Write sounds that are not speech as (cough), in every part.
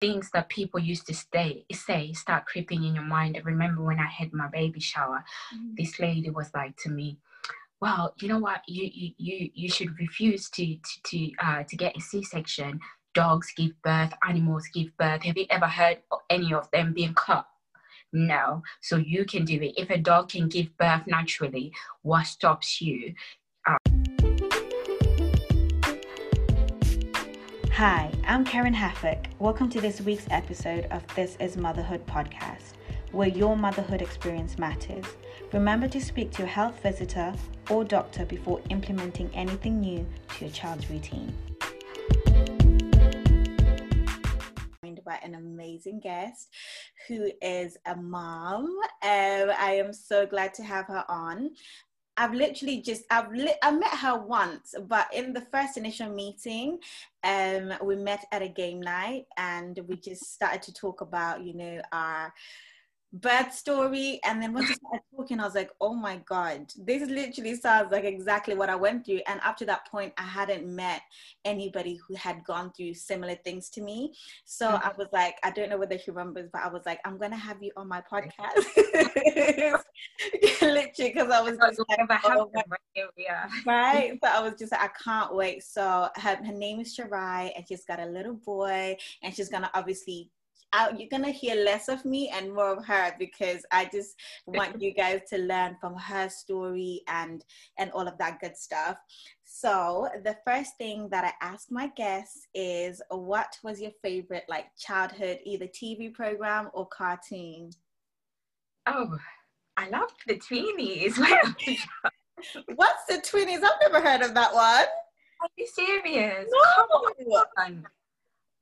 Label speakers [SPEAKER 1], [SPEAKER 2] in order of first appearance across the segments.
[SPEAKER 1] things that people used to stay say start creeping in your mind. I remember when I had my baby shower, mm-hmm. this lady was like to me, "Well, you know what? You you you, you should refuse to to to, uh, to get a C-section. Dogs give birth, animals give birth. Have you ever heard of any of them being cut?" No. So you can do it. If a dog can give birth naturally, what stops you?
[SPEAKER 2] Hi, I'm Karen Haffick. Welcome to this week's episode of This is Motherhood podcast, where your motherhood experience matters. Remember to speak to your health visitor or doctor before implementing anything new to your child's routine. Joined by an amazing guest who is a mom. Um, I am so glad to have her on. I've literally just I've li- I met her once, but in the first initial meeting, um, we met at a game night and we just started to talk about you know our birth story and then once I started talking I was like oh my god this literally sounds like exactly what I went through. And up to that point I hadn't met anybody who had gone through similar things to me. So mm-hmm. I was like I don't know whether she remembers but I was like I'm gonna have you on my (laughs) podcast. (laughs) Literally because I was just like oh my, yeah. (laughs) right so I was just like I can't wait. So her, her name is Sharai and she's got a little boy and she's gonna obviously I, you're gonna hear less of me and more of her because I just want (laughs) you guys to learn from her story and and all of that good stuff. So the first thing that I ask my guests is, what was your favorite like childhood either TV program or cartoon?
[SPEAKER 1] Oh, I love the Tweenies. (laughs)
[SPEAKER 2] What's the Tweenies? I've never heard of that one.
[SPEAKER 1] Are you serious?
[SPEAKER 2] No. Come
[SPEAKER 1] on.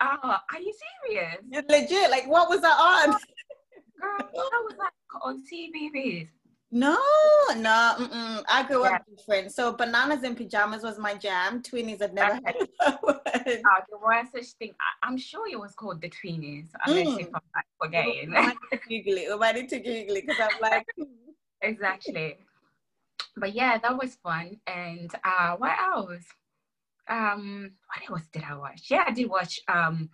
[SPEAKER 1] Oh, are you serious?
[SPEAKER 2] You're legit. Like, what was that on?
[SPEAKER 1] Girl, that was like on CBeebies.
[SPEAKER 2] No, no, mm-mm. I grew yeah. up different. So bananas in pajamas was my jam. Tweenies I've never heard of Oh, there
[SPEAKER 1] was such thing. I, am sure it was called the Tweenies. Mm. I'm like forgetting. (laughs)
[SPEAKER 2] Google it. We're ready to Google it because I'm like.
[SPEAKER 1] exactly. But yeah, that was fun. And uh, what else? Um what else did I watch? Yeah, I did watch um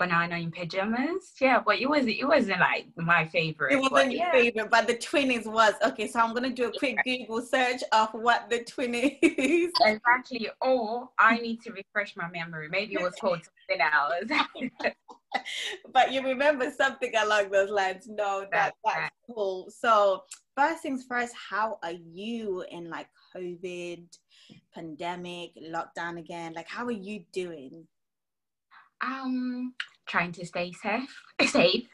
[SPEAKER 1] Banana in Pajamas. Yeah, but it was it wasn't like my favorite.
[SPEAKER 2] It wasn't your yeah. favorite, but the Tweenies was. Okay, so I'm gonna do a quick Google search of what the Tweenies (laughs)
[SPEAKER 1] Exactly. Or I need to refresh my memory. Maybe it was called something else. (laughs)
[SPEAKER 2] but you remember something along those lines. No, that, that's, that's cool. So first things first, how are you in like COVID? Pandemic, lockdown again? Like, how are you doing?
[SPEAKER 1] Um, trying to stay safe. (laughs) Safe.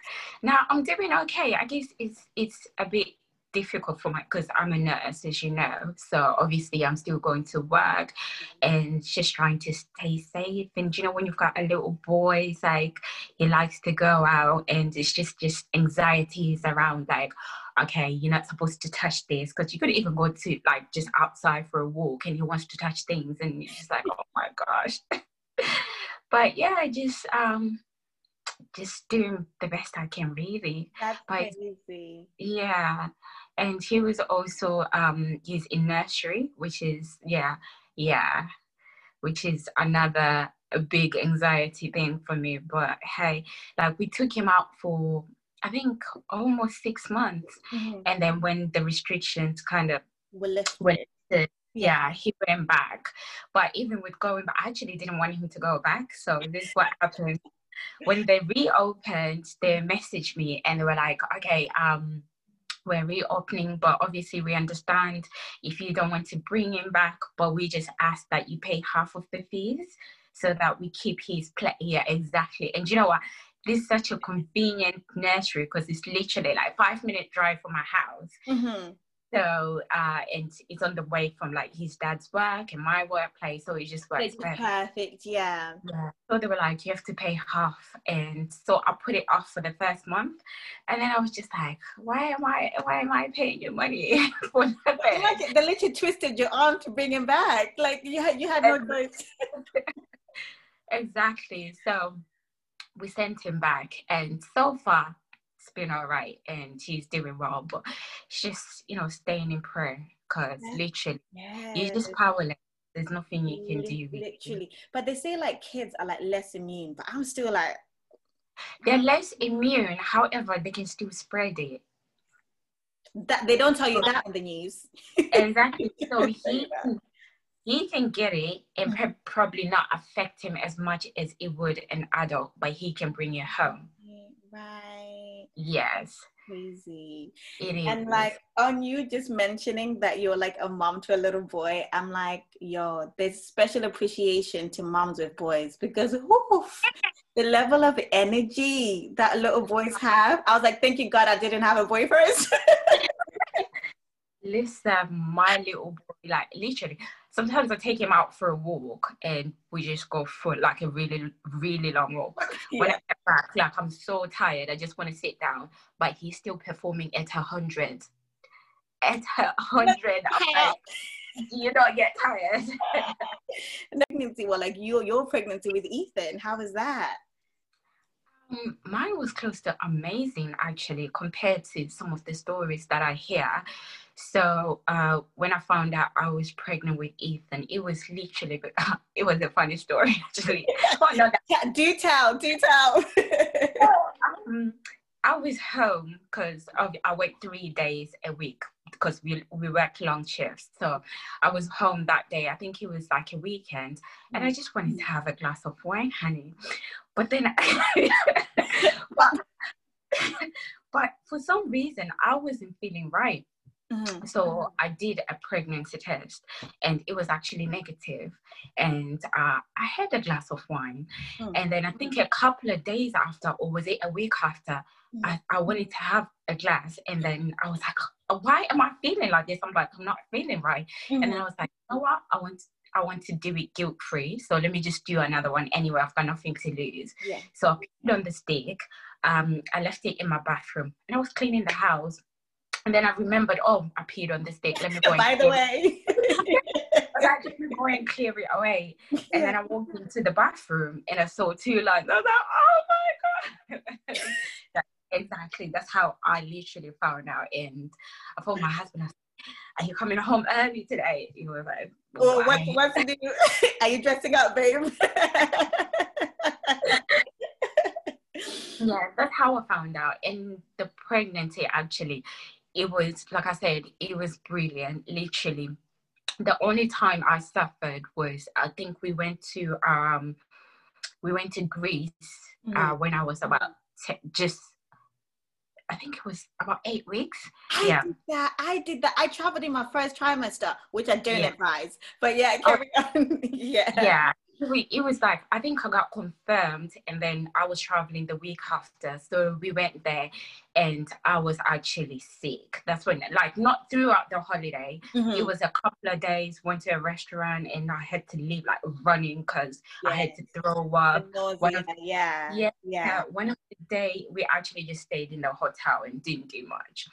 [SPEAKER 1] Now I'm doing okay. I guess it's it's a bit difficult for my because I'm a nurse, as you know. So obviously I'm still going to work and just trying to stay safe. And you know, when you've got a little boy, it's like he likes to go out and it's just just anxieties around like okay, you're not supposed to touch this because you could even go to like just outside for a walk and he wants to touch things and you're just like, oh my gosh. (laughs) but yeah, just um just doing the best I can really.
[SPEAKER 2] That's but, crazy.
[SPEAKER 1] Yeah. And he was also um he's in nursery, which is yeah, yeah, which is another a big anxiety thing for me. But hey, like we took him out for I think almost six months. Mm-hmm. And then when the restrictions kind of
[SPEAKER 2] were lifted,
[SPEAKER 1] were lifted yeah, he went back. But even with going back, I actually didn't want him to go back. So this is what happened. When they reopened, they messaged me and they were like, okay, um, we're reopening, but obviously we understand if you don't want to bring him back, but we just ask that you pay half of the fees so that we keep his play. Yeah, exactly. And you know what? This is such a convenient nursery because it's literally like five minute drive from my house. Mm-hmm. So uh, and it's on the way from like his dad's work and my workplace, so it just works
[SPEAKER 2] perfect. perfect. Yeah.
[SPEAKER 1] Yeah. So they were like, you have to pay half, and so I put it off for the first month, and then I was just like, why am I why am I paying you money (laughs) for nothing?
[SPEAKER 2] Like they literally twisted your arm to bring him back. Like you had you had no choice. (laughs)
[SPEAKER 1] exactly. So we sent him back, and so far it's been all right, and he's doing well. But it's just you know staying in prayer because yes. literally yes. you're just powerless. There's nothing you can do.
[SPEAKER 2] Literally, but they say like kids are like less immune, but I'm still like
[SPEAKER 1] they're less immune. However, they can still spread it.
[SPEAKER 2] That they don't tell you that in the news.
[SPEAKER 1] exactly. (laughs) So he he can get it and mm-hmm. probably not affect him as much as it would an adult, but he can bring it home.
[SPEAKER 2] Right.
[SPEAKER 1] Yes.
[SPEAKER 2] Crazy.
[SPEAKER 1] It is.
[SPEAKER 2] And like on you just mentioning that you're like a mom to a little boy, I'm like, yo, there's special appreciation to moms with boys because oof, the level of energy that little boys have. I was like, thank you God I didn't have a boy first. (laughs)
[SPEAKER 1] Listen, my little boy, like literally, sometimes I take him out for a walk and we just go for like a really, really long walk. Yeah. (laughs) When I get back, like I'm so tired, I just want to sit down. But he's still performing at a hundred. At a (laughs) hundred, you don't get tired. (laughs)
[SPEAKER 2] pregnancy, well, like your your pregnancy with Ethan, how was that?
[SPEAKER 1] Um, mine was close to amazing actually compared to some of the stories that I hear. So uh, when I found out I was pregnant with Ethan, it was literally (laughs) it was a funny story (laughs) actually.
[SPEAKER 2] oh, no, that- do tell, do tell. (laughs)
[SPEAKER 1] um, I was home because I work three days a week because we we work long shifts. So I was home that day. I think it was like a weekend, and I just wanted to have a glass of wine, honey. But then, but, but for some reason, I wasn't feeling right. Mm-hmm. So I did a pregnancy test and it was actually negative. And uh, I had a glass of wine. Mm-hmm. And then I think a couple of days after, or was it a week after, mm-hmm. I, I wanted to have a glass. And then I was like, why am I feeling like this? I'm like, I'm not feeling right. And then mm-hmm. I was like, you know what? I want I want to do it guilt free. So let me just do another one anyway. I've got nothing to lose. Yeah. So I put it on the stick. Um, I left it in my bathroom and I was cleaning the house and then I remembered, oh, I peed on this date. Let me go.
[SPEAKER 2] By the way.
[SPEAKER 1] I just (laughs) go and clear it away. And then I walked into the bathroom and I saw two lines. I was like, oh my God. (laughs) exactly. That's how I literally found out. And I told my husband, I said, are you coming home early today? He was like,
[SPEAKER 2] well, what, what to do? (laughs) Are you dressing up, babe?
[SPEAKER 1] yeah, that's how I found out. And the pregnancy actually, it was like I said, it was brilliant. Literally, the only time I suffered was I think we went to um we went to Greece uh, mm-hmm. uh, when I was about t- just I think it was about eight weeks.
[SPEAKER 2] I yeah. did that. I did that. I traveled in my first trimester, which I don't yeah. advise. But yeah, carry oh. on. (laughs) yeah.
[SPEAKER 1] Yeah it was like I think I got confirmed, and then I was traveling the week after. So we went there, and I was actually sick. That's when, like, not throughout the holiday. Mm-hmm. It was a couple of days. Went to a restaurant, and I had to leave like running because yes. I had to throw up.
[SPEAKER 2] Nausea, of, yeah,
[SPEAKER 1] yeah, yeah. One of the day we actually just stayed in the hotel and didn't do much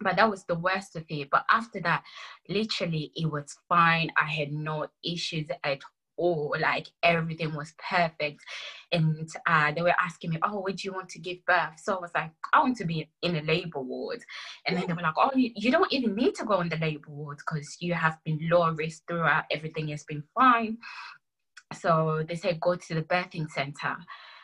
[SPEAKER 1] but that was the worst of it. But after that, literally, it was fine. I had no issues at all like everything was perfect. And uh, they were asking me oh would you want to give birth? So i was like i want to be in a labor ward. And then they were like oh you don't even need to go in the labor ward because you have been low risk throughout everything has been fine. So they said go to the birthing center.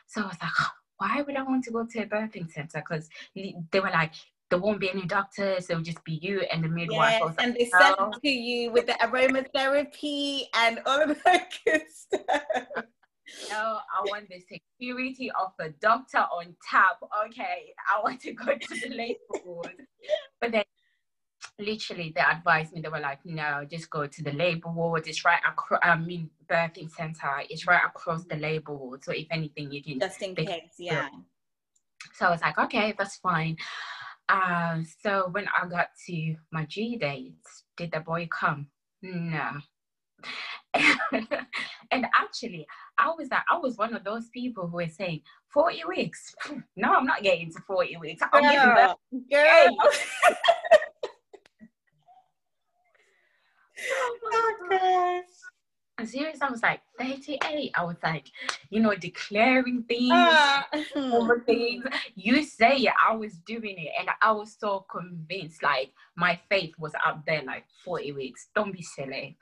[SPEAKER 1] So i was like why would I want to go to a birthing center? Because they were like, there won't be any doctors. It'll just be you and the midwife.
[SPEAKER 2] Yes, and they send oh. to you with the aromatherapy and all of that (laughs) good stuff.
[SPEAKER 1] No, I want the security of a doctor on tap. Okay, I want to go to the labor ward. But then literally they advised me, they were like, no, just go to the labor ward. It's right across, I mean, birthing center. It's right across the labor ward. So if anything, you can.
[SPEAKER 2] Just in case, yeah.
[SPEAKER 1] So I was like, okay, that's fine. Uh, so when I got to my G dates, did the boy come? No. (laughs) and actually, I was that I was one of those people who were saying 40 weeks. No, I'm not getting to 40 weeks. I'm girl, getting girl. (laughs) (laughs) oh my gosh serious. I was like 38. I was like, you know, declaring things, uh, things. You say it, I was doing it, and I was so convinced. Like my faith was up there, like 40 weeks. Don't be silly.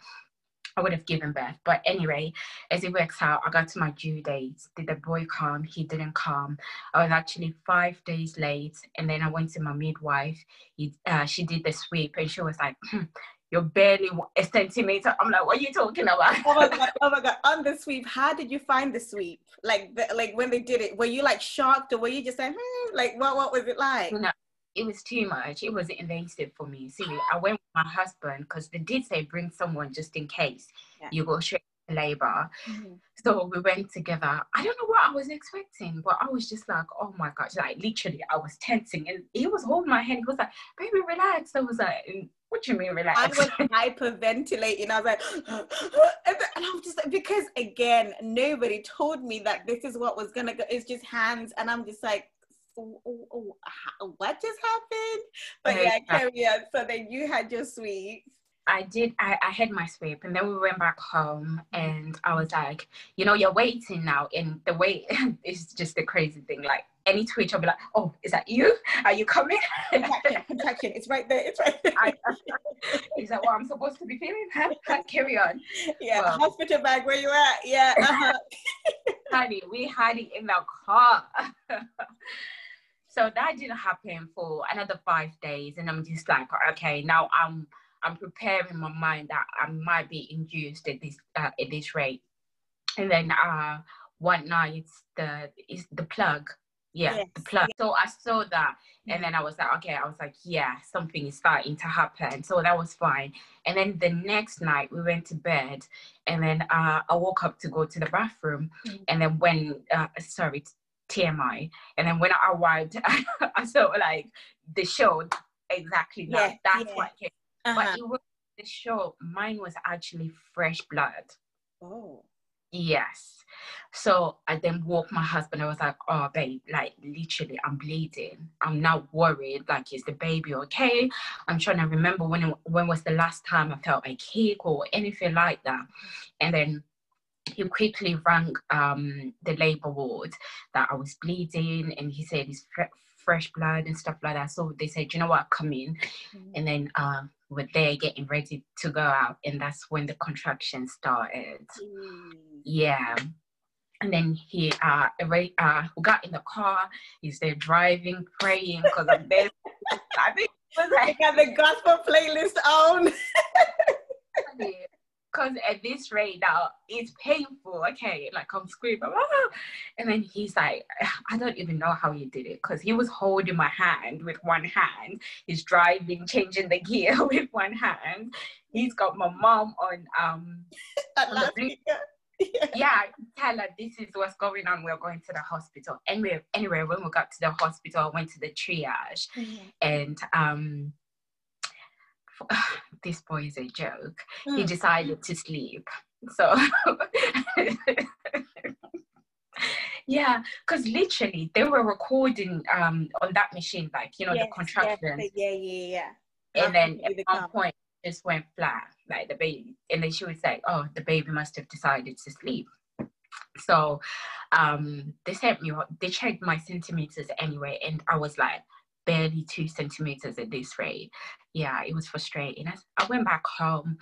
[SPEAKER 1] I would have given birth. But anyway, as it works out, I got to my due date. Did the boy come? He didn't come. I was actually five days late. And then I went to my midwife. He, uh, she did the sweep and she was like, hmm, (clears throat) you're barely a centimeter. I'm like, what are you talking about?
[SPEAKER 2] oh my (laughs) god! Oh my god! On the sweep, how did you find the sweep? Like, the, like when they did it, were you like shocked, or were you just like, hmm, like what? What was it like?
[SPEAKER 1] No, it was too much. It was invasive for me. See, I went with my husband because they did say bring someone just in case yeah. you go straight to labor. Mm-hmm. So we went together. I don't know what I was expecting, but I was just like, oh my gosh, like literally, I was tensing, and he was holding my hand. He was like, baby, relax. I was like what do you mean relax?
[SPEAKER 2] I was (laughs) hyperventilating. I was like, (gasps) and I'm just like, because again, nobody told me that this is what was gonna go. It's just hands, and I'm just like, what just happened? But yeah, carry on. So then you had your sweep.
[SPEAKER 1] I did. I, I had my sweep, and then we went back home, and I was like, you know, you're waiting now, and the wait (laughs) is just a crazy thing. Like any twitch, I'll be like, oh, is that you? Are you coming?
[SPEAKER 2] Contraction, (laughs) contraction. It's right there. It's right there. I, (laughs)
[SPEAKER 1] is that what I'm supposed to be feeling? Carry on.
[SPEAKER 2] Yeah, well, hospital bag. Where you at? Yeah. Uh-huh.
[SPEAKER 1] honey, we had it in the car. so that didn't happen for another five days, and I'm just like, okay, now I'm I'm preparing my mind that I might be induced at this uh, at this rate. And then uh, one night the is the plug. Yeah, yes. the plug. So I saw that and then I was like, okay, I was like, yeah, something is starting to happen. So that was fine. And then the next night we went to bed and then uh, I woke up to go to the bathroom. Mm-hmm. And then when, uh, sorry, TMI. And then when I arrived, (laughs) I saw like the show exactly that. Yeah, That's yeah. what came uh-huh. But it was the show, mine was actually fresh blood.
[SPEAKER 2] Oh.
[SPEAKER 1] Yes. So I then woke my husband. I was like, oh, babe, like literally, I'm bleeding. I'm not worried. Like, is the baby okay? I'm trying to remember when when was the last time I felt a kick or anything like that. And then he quickly rang um, the labor ward that I was bleeding, and he said it's fresh blood and stuff like that. So they said, you know what, come in. Mm-hmm. And then um, were there getting ready to go out, and that's when the contraction started. Mm. Yeah. And then he uh, uh got in the car. He's there driving, praying because I'm there. (laughs) I think
[SPEAKER 2] was like, got the gospel playlist on. (laughs)
[SPEAKER 1] because at this rate now it's painful okay like i'm screaming ah! and then he's like i don't even know how he did it because he was holding my hand with one hand he's driving changing the gear (laughs) with one hand he's got my mom on um (laughs) on (laughs) yeah. yeah, tell her this is what's going on. We're going to the hospital. Anyway, anyway, when we got to the hospital, I went to the triage, mm-hmm. and um, (sighs) this boy is a joke. Mm. He decided to sleep. So (laughs) yeah, because literally they were recording um on that machine, like you know, yes, the contractions.
[SPEAKER 2] Yeah, yeah, yeah.
[SPEAKER 1] And then at one point just went flat, like the baby. And then she was like, Oh, the baby must have decided to sleep. So um they sent me they checked my centimeters anyway, and I was like, barely two centimeters at this rate. Yeah, it was frustrating. I, I went back home.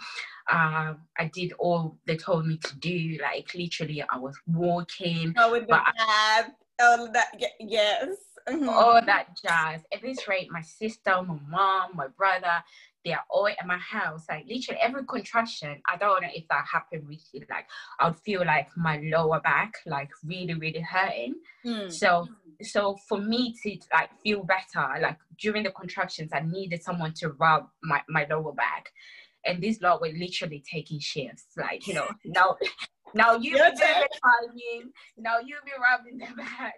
[SPEAKER 1] Uh, I did all they told me to do. Like literally, I was walking.
[SPEAKER 2] Oh, with the jab, all that. Yes.
[SPEAKER 1] Mm-hmm. All that jazz. At this rate, my sister, my mom, my brother, they're all at my house. Like literally every contraction, I don't know if that happened with you. Like I'd feel like my lower back like really, really hurting. Mm. So so for me to like feel better, like during the contractions, I needed someone to rub my, my lower back. And these lot were literally taking shifts. Like, you know, (laughs) now now you be doing the timing, now you be rubbing the back.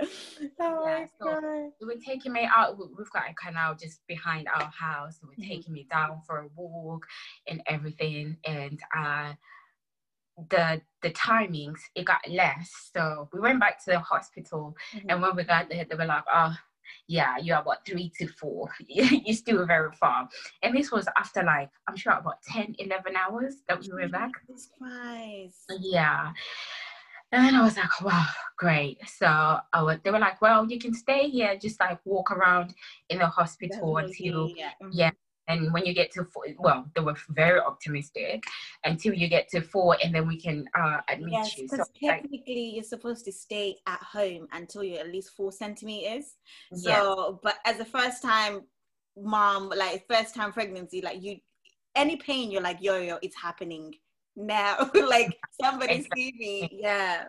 [SPEAKER 1] (laughs)
[SPEAKER 2] oh yeah, so God.
[SPEAKER 1] they were taking me out. We've got a canal just behind our house. They were mm-hmm. taking me down for a walk and everything. And uh, the the timings it got less. So we went back to the hospital, mm-hmm. and when we got there, they were like, "Oh, yeah, you're about three to four. (laughs) you're still very far." And this was after like I'm sure about 10, 11 hours that we were back.
[SPEAKER 2] Christ.
[SPEAKER 1] Yeah. And then I was like, wow, great. So I was, they were like, well, you can stay here, just like walk around in the hospital until, yeah. Mm-hmm. yeah. and when you get to four, well, they were very optimistic until you get to four, and then we can uh, admit
[SPEAKER 2] yes,
[SPEAKER 1] you.
[SPEAKER 2] because
[SPEAKER 1] So,
[SPEAKER 2] technically you're supposed to stay at home until you're at least four centimeters. So,
[SPEAKER 1] yeah,
[SPEAKER 2] but as a first time mom, like first time pregnancy, like you, any pain, you're like, yo, yo, it's happening now. (laughs) like somebody
[SPEAKER 1] exactly.
[SPEAKER 2] see me. Yeah.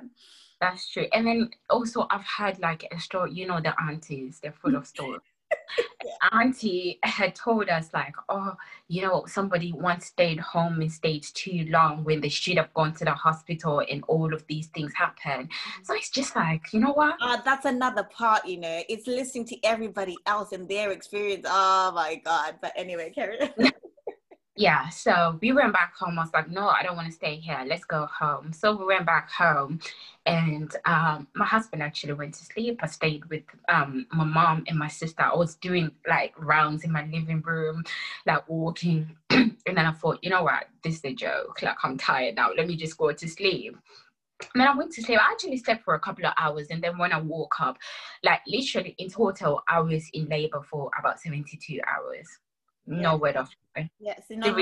[SPEAKER 1] That's true. And then also, I've had like a story. You know, the aunties, they're full of stories. (laughs) Auntie had told us like, oh, you know, somebody once stayed home and stayed too long when they should have gone to the hospital, and all of these things happen. So it's just like, you know what?
[SPEAKER 2] Uh, that's another part, you know. It's listening to everybody else and their experience. Oh my God. But anyway, carry on. (laughs)
[SPEAKER 1] Yeah, so we went back home. I was like, no, I don't want to stay here. Let's go home. So we went back home, and um, my husband actually went to sleep. I stayed with um, my mom and my sister. I was doing like rounds in my living room, like walking. (clears throat) and then I thought, you know what? This is a joke. Like, I'm tired now. Let me just go to sleep. And then I went to sleep. I actually slept for a couple of hours. And then when I woke up, like literally in total, I was in labor for about 72 hours. No
[SPEAKER 2] Yeah.
[SPEAKER 1] word of
[SPEAKER 2] Yeah. So no,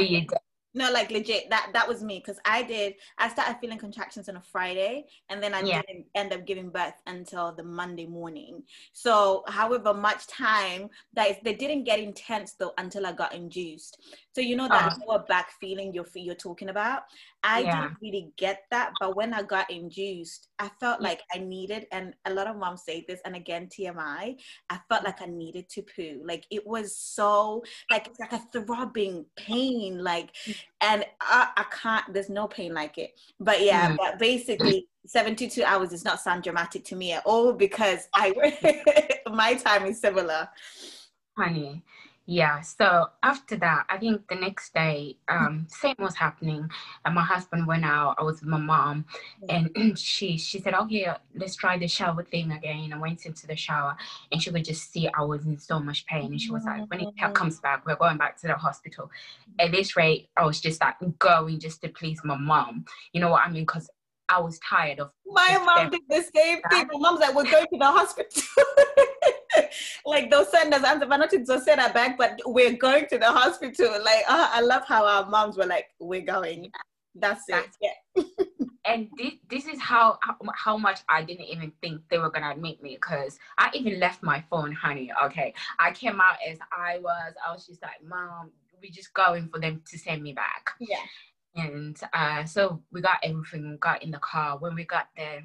[SPEAKER 2] no, like legit. That that was me because I did. I started feeling contractions on a Friday, and then I
[SPEAKER 1] Yeah.
[SPEAKER 2] didn't end up giving birth until the Monday morning. So, however much time that is, they didn't get intense though until I got induced. So you know that
[SPEAKER 1] Uh.
[SPEAKER 2] lower back feeling you're you're talking about. I
[SPEAKER 1] Yeah.
[SPEAKER 2] didn't really get that, but when I got induced, I felt like I needed, and a lot of moms say this, and again TMI, I felt like I needed to poo. Like it was so like it's like a throbbing pain, like, and I, I can't. There's no pain like it. But yeah,
[SPEAKER 1] Mm.
[SPEAKER 2] but basically, 72 hours does not sound dramatic to me at all because I (laughs) my time is similar.
[SPEAKER 1] honey. Yeah. So after that, I think the next day, um, same was happening. And my husband went out. I was with my mom, and (clears throat) she she said, "Okay, let's try the shower thing again." I went into the shower, and she could just see I was in so much pain. And she was like, "When it comes back, we're going back to the hospital." At this rate, I was just like going just to please my mom. You know what I mean? Because I was tired of
[SPEAKER 2] My mom did the same thing. My mom's like, we're going to the hospital. (laughs) like they'll send us antibiotics, they'll send her back, but we're going to the hospital. Like uh, I love how our moms were like, we're going. That's it.
[SPEAKER 1] That's-
[SPEAKER 2] Yeah.
[SPEAKER 1] and this, this is how, how how much I didn't even think they were gonna admit me because I even left my phone, honey. Okay, I came out as I was. I was just like, Mom, we're just going for them to send me back.
[SPEAKER 2] Yeah.
[SPEAKER 1] And uh, so we got everything. We got in the car. When we got there,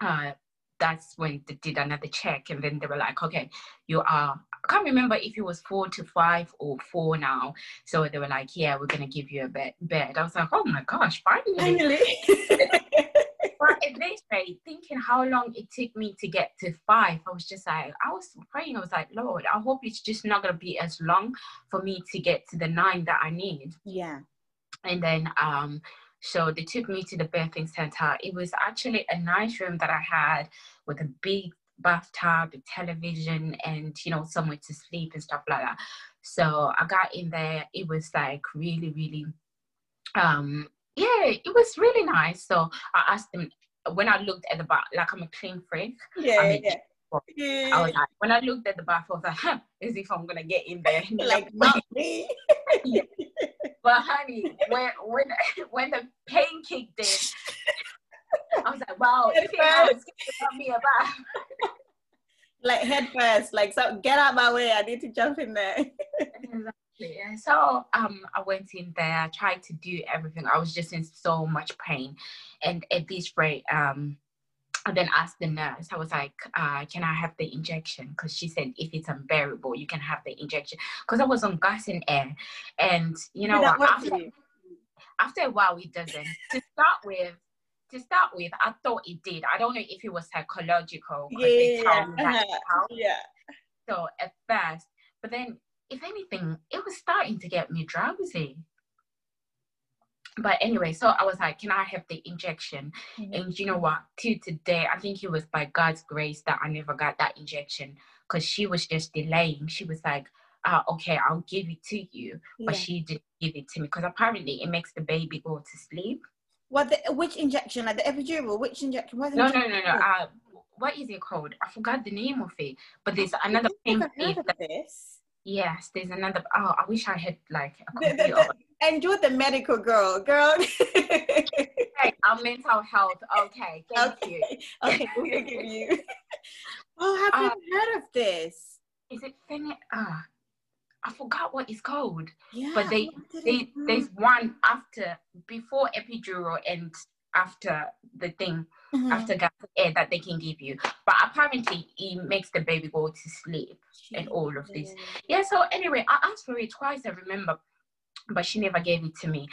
[SPEAKER 1] uh, that's when they did another check, and then they were like, "Okay, you are." I can't remember if it was four to five or four now. So they were like, "Yeah, we're gonna give you a bed." Bed. I was like, "Oh my gosh, finally!"
[SPEAKER 2] Finally. (laughs)
[SPEAKER 1] But at this rate, thinking how long it took me to get to five, I was just like, I was praying. I was like, Lord, I hope it's just not gonna be as long for me to get to the nine that I need.
[SPEAKER 2] yeah.
[SPEAKER 1] And then, um, so they took me to the birthing center. It was actually a nice room that I had with a big bathtub, a television, and you know somewhere to sleep and stuff like that. So I got in there. It was like really, really, um, yeah, it was really nice. So I asked them when I looked at the bath, like I'm a clean freak.
[SPEAKER 2] Yeah.
[SPEAKER 1] I mean,
[SPEAKER 2] yeah.
[SPEAKER 1] I was like, when I looked at the bath, I was like, huh, (laughs) as if I'm gonna get in there. (laughs)
[SPEAKER 2] like not (laughs) me.
[SPEAKER 1] But honey, when when (laughs) when the pain kicked in, I was like, wow,
[SPEAKER 2] At
[SPEAKER 1] if it was
[SPEAKER 2] first.
[SPEAKER 1] gonna be a bath. (laughs)
[SPEAKER 2] like head first. Like so get out my way. I need to jump in there.
[SPEAKER 1] Exactly. And so um, I went in there, I tried to do everything. I was just in so much pain. And at this rate, um, I then asked the nurse, I was like, uh, can I have the injection? Because she said, if it's unbearable, you can have the injection. Because I was on gas and air. And you know? After,
[SPEAKER 2] you?
[SPEAKER 1] after a while, it doesn't. to start with, to start with, I thought it did. I don't know if it was psychological.
[SPEAKER 2] Yeah.
[SPEAKER 1] tell me that it
[SPEAKER 2] uh-huh. Yeah.
[SPEAKER 1] So at first, but then if anything, it was starting to get me drowsy. But anyway, so I was like, can I have the injection?
[SPEAKER 2] Mhm.
[SPEAKER 1] And you know what? To today, I think it was by God's grace that I never got that injection because she was just delaying. She was like, uh, okay, I'll give it to you. But she didn't give it to me because apparently it makes the baby go to sleep.
[SPEAKER 2] What the which injection? Like the epidural? Which injection? What
[SPEAKER 1] No, no,
[SPEAKER 2] injection?
[SPEAKER 1] no, no. Uh, what is it called? I forgot the name of it. But there's another
[SPEAKER 2] I've
[SPEAKER 1] pain
[SPEAKER 2] never
[SPEAKER 1] relief
[SPEAKER 2] heard of this.
[SPEAKER 1] Yes, there's another. Oh, I wish I had like a the, the,
[SPEAKER 2] the, enjoy the medical girl, girl. (laughs)
[SPEAKER 1] hey, our mental health. Okay, thank
[SPEAKER 2] okay.
[SPEAKER 1] you. (laughs)
[SPEAKER 2] Okay, we'll give you. (laughs) Oh, have you uh, heard of this?
[SPEAKER 1] Is it Fenny? Ah, I forgot what it's called. Yeah, but they they there's one after before epidural and after the thing mm-hmm. after gas air that they can give you. But apparently it makes the baby go to sleep Jeez. and all of this. Yeah, so anyway, I asked for it twice, I remember, but she never gave it to me.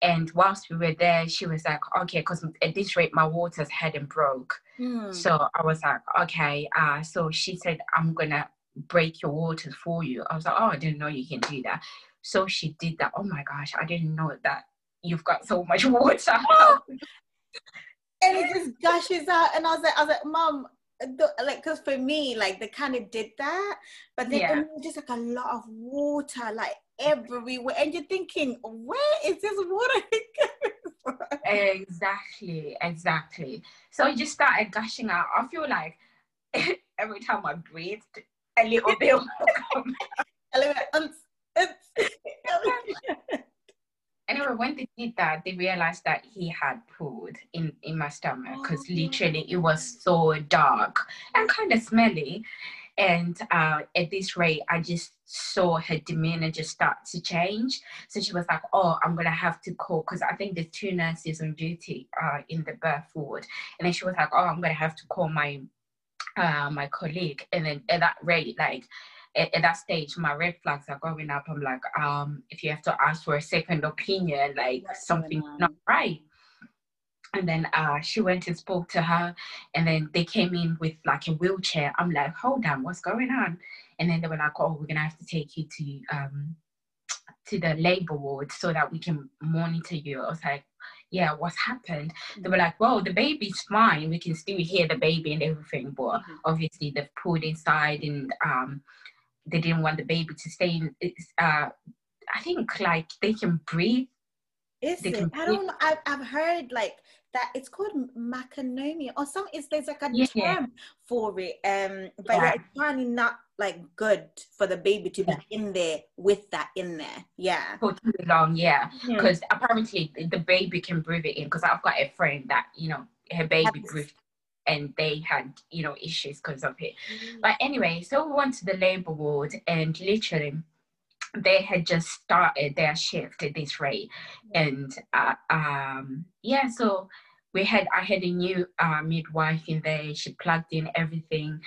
[SPEAKER 1] And whilst we were there, she was like, okay, because at this rate, my waters hadn't broke. Mm. So I was like, okay. Uh, so she said, I'm going to break your waters for you. I was like, oh, I didn't know you can do that. So she did that. Oh my gosh, I didn't know that you've got so much (laughs) water. (laughs)
[SPEAKER 2] and it just gushes out. And I was like, I was like, Mom, like, cause for me, like they kind of did that, but then yeah. just like a lot of water, like everywhere, and you're thinking, where is this water (laughs) coming from?
[SPEAKER 1] Exactly, exactly. So it just started gushing out. I feel like (laughs) every time I breathed, a little bit. (laughs) a little bit. Anyway, when they did that, they realized that he had pooed in, in my stomach because oh, literally it was so dark and kind of smelly. And uh, at this rate, I just saw her demeanor just start to change. So she was like, "Oh, I'm gonna have to call," because I think there's two nurses on duty uh, in the birth ward. And then she was like, "Oh, I'm gonna have to call my uh, my colleague." And then at that rate, like at, at, that stage my red flags are going up. I'm like um if you have to ask for a second opinion like That's something's not right. And then uh, she went and spoke to her and then they came in with like a wheelchair. I'm like hold on what's going on? And then they were like oh we're gonna have to take you to um to the labor ward so that we can monitor you. I was like yeah what's happened? They were like well the baby's fine. We can still hear the baby and everything but mm-hmm. obviously they've pulled inside and um they didn't want the baby to stay in. It's uh, I think like they can breathe.
[SPEAKER 2] Is they it? I don't. I've, I've heard like that it's called meconomy or some it's there's like a yeah. term for it um but yeah. it's apparently not like good for the baby to be in there with that in there yeah
[SPEAKER 1] for too long yeah because hmm. apparently the baby can breathe it in because i've got a friend that you know her baby breathed and they had you know issues because of it. Mm. but anyway so we went to the labor ward and literally they had just started their shift at this rate. And uh, um yeah so we had i had a new uh, midwife in there. She plugged in everything.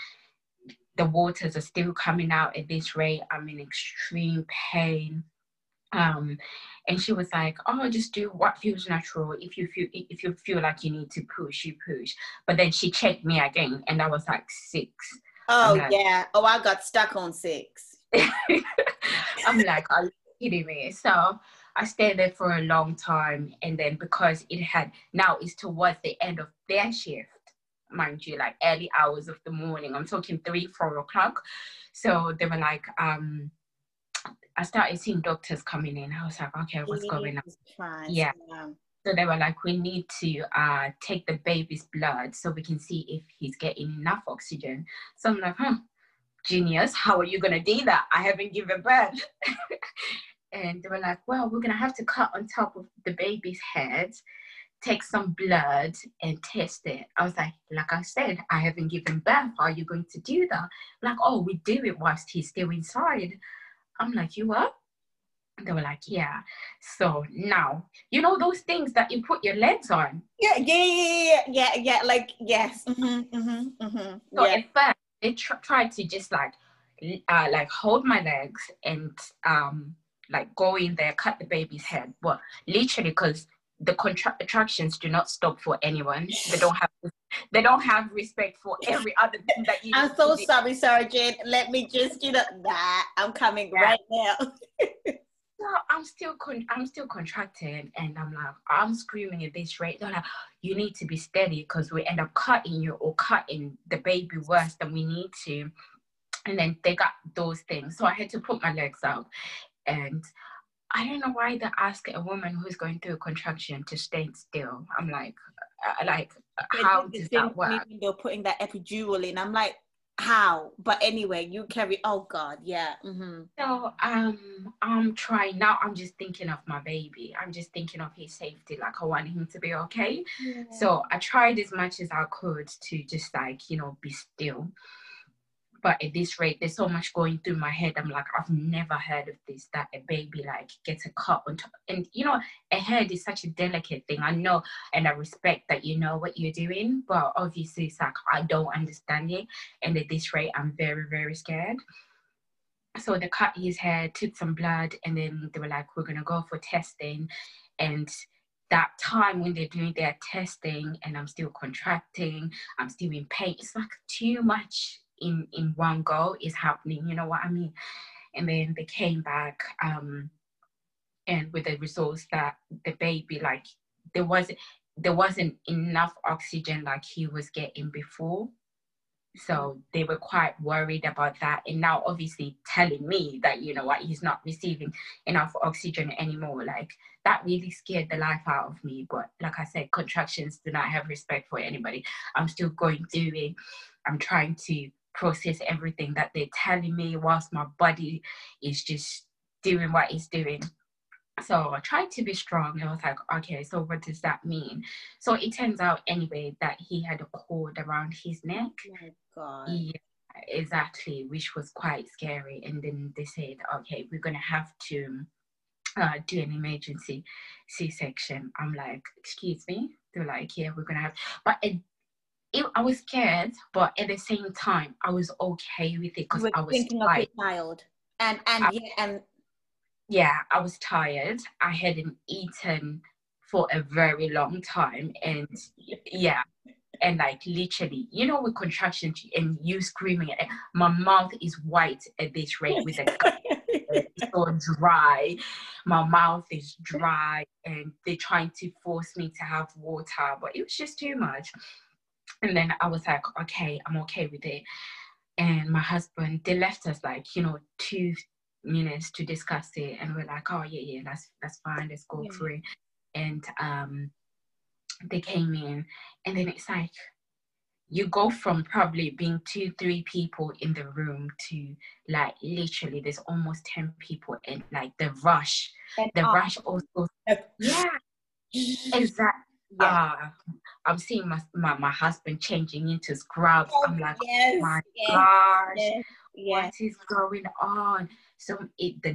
[SPEAKER 1] The waters are still coming out at this rate. I'm in extreme pain. Um and she was like oh just do what feels natural. If you feel if you feel like you need to push you push. But then she checked me again and i was like six.
[SPEAKER 2] Oh like, yeah. Oh i got stuck on six. (laughs)
[SPEAKER 1] I'm like are you kidding me? So i stayed there for a long time and then because it had now it's towards the end of their shift mind you like early hours of the morning. I'm talking three four o'clock. So they were like um I started seeing doctors coming in. I was like, okay, what's going on? Yeah. yeah. So they were like, we need to uh, take the baby's blood so we can see if he's getting enough oxygen. So I'm like, huh, genius, how are you going to do that? I haven't given birth. (laughs) and they were like, well, we're going to have to cut on top of the baby's head, take some blood and test it. I was like, like I said, I haven't given birth. How are you going to do that? Like, oh, we do it whilst he's still inside. I'm like, you what? They were like, yeah. So now, you know those things that you put your legs on?
[SPEAKER 2] Yeah, yeah, yeah, yeah, yeah, like, yes. Mm-hmm, mm-hmm,
[SPEAKER 1] mm-hmm. So yeah. at first, they tr- tried to just like, uh, like hold my legs and um, like go in there, cut the baby's head. Well, literally, because the contractions do not stop for anyone. They don't have they don't have respect for every other thing that you.
[SPEAKER 2] I'm so sorry, Sergeant. Let me just you know that I'm coming yeah. right now. (laughs)
[SPEAKER 1] so I'm still con- I'm still contracted, and I'm like I'm screaming at this rate. They're like, you need to be steady because we end up cutting you or cutting the baby worse than we need to. And then they got those things, so I had to put my legs up, and I don't know why they ask a woman who's going through a contraction to stay still. I'm like, uh, like, how does that work?
[SPEAKER 2] They're putting that epidural in. I'm like, how but anyway you carry oh god yeah
[SPEAKER 1] mm-hmm. so um i'm trying now i'm just thinking of my baby i'm just thinking of his safety like i want him to be okay yeah. so i tried as much as i could to just like you know be still but at this rate there's so much going through my head. I'm like i've never heard of this that a baby like gets a cut on top and you know a head is such a delicate thing. I know and i respect that you know what you're doing but obviously it's like i don't understand it. And at this rate i'm very very scared. So they cut his hair took some blood and then they were like we're gonna go for testing. And that time when they're doing their testing and I'm still contracting, I'm still in pain. It's like too much in in one go is happening you know what i mean? And then they came back um and with the results that the baby like there wasn't there wasn't enough oxygen like he was getting before. So they were quite worried about that. And now obviously telling me that you know what he's not receiving enough oxygen anymore. Like that really scared the life out of me. But like i said contractions do not have respect for anybody. I'm still going through it. I'm trying to process everything that they're telling me whilst my body is just doing what it's doing. So I tried to be strong. and I was like, okay, so what does that mean? So it turns out anyway that he had a cord around his neck.
[SPEAKER 2] Oh God.
[SPEAKER 1] Yeah, exactly, which was quite scary. And then they said, okay, we're gonna have to uh, do an emergency C-section. I'm like, excuse me. They're like, yeah, we're gonna have, but it it, I was scared, but at the same time, I was okay with it because I was
[SPEAKER 2] thinking tired. of your child, and and I, yeah, and
[SPEAKER 1] yeah, I was tired. I hadn't eaten for a very long time, and yeah, and like literally, you know, with contractions and you screaming, my mouth is white at this rate with a (laughs) so dry. My mouth is dry, and they're trying to force me to have water, but it was just too much. And then I was like, okay, I'm okay with it. And my husband, they left us like, you know, two minutes to discuss it. And we're like, oh yeah, yeah, that's that's fine, let's go yeah. through it. And um they came in and then it's like you go from probably being two, three people in the room to like literally there's almost 10 people and like the rush. the rush also yeah. (gasps) Exactly yeah. Uh, I'm seeing my, my, my husband changing into scrubs. Oh, I'm like, oh yes, oh my yes, gosh, yes, what is going on? So it, the,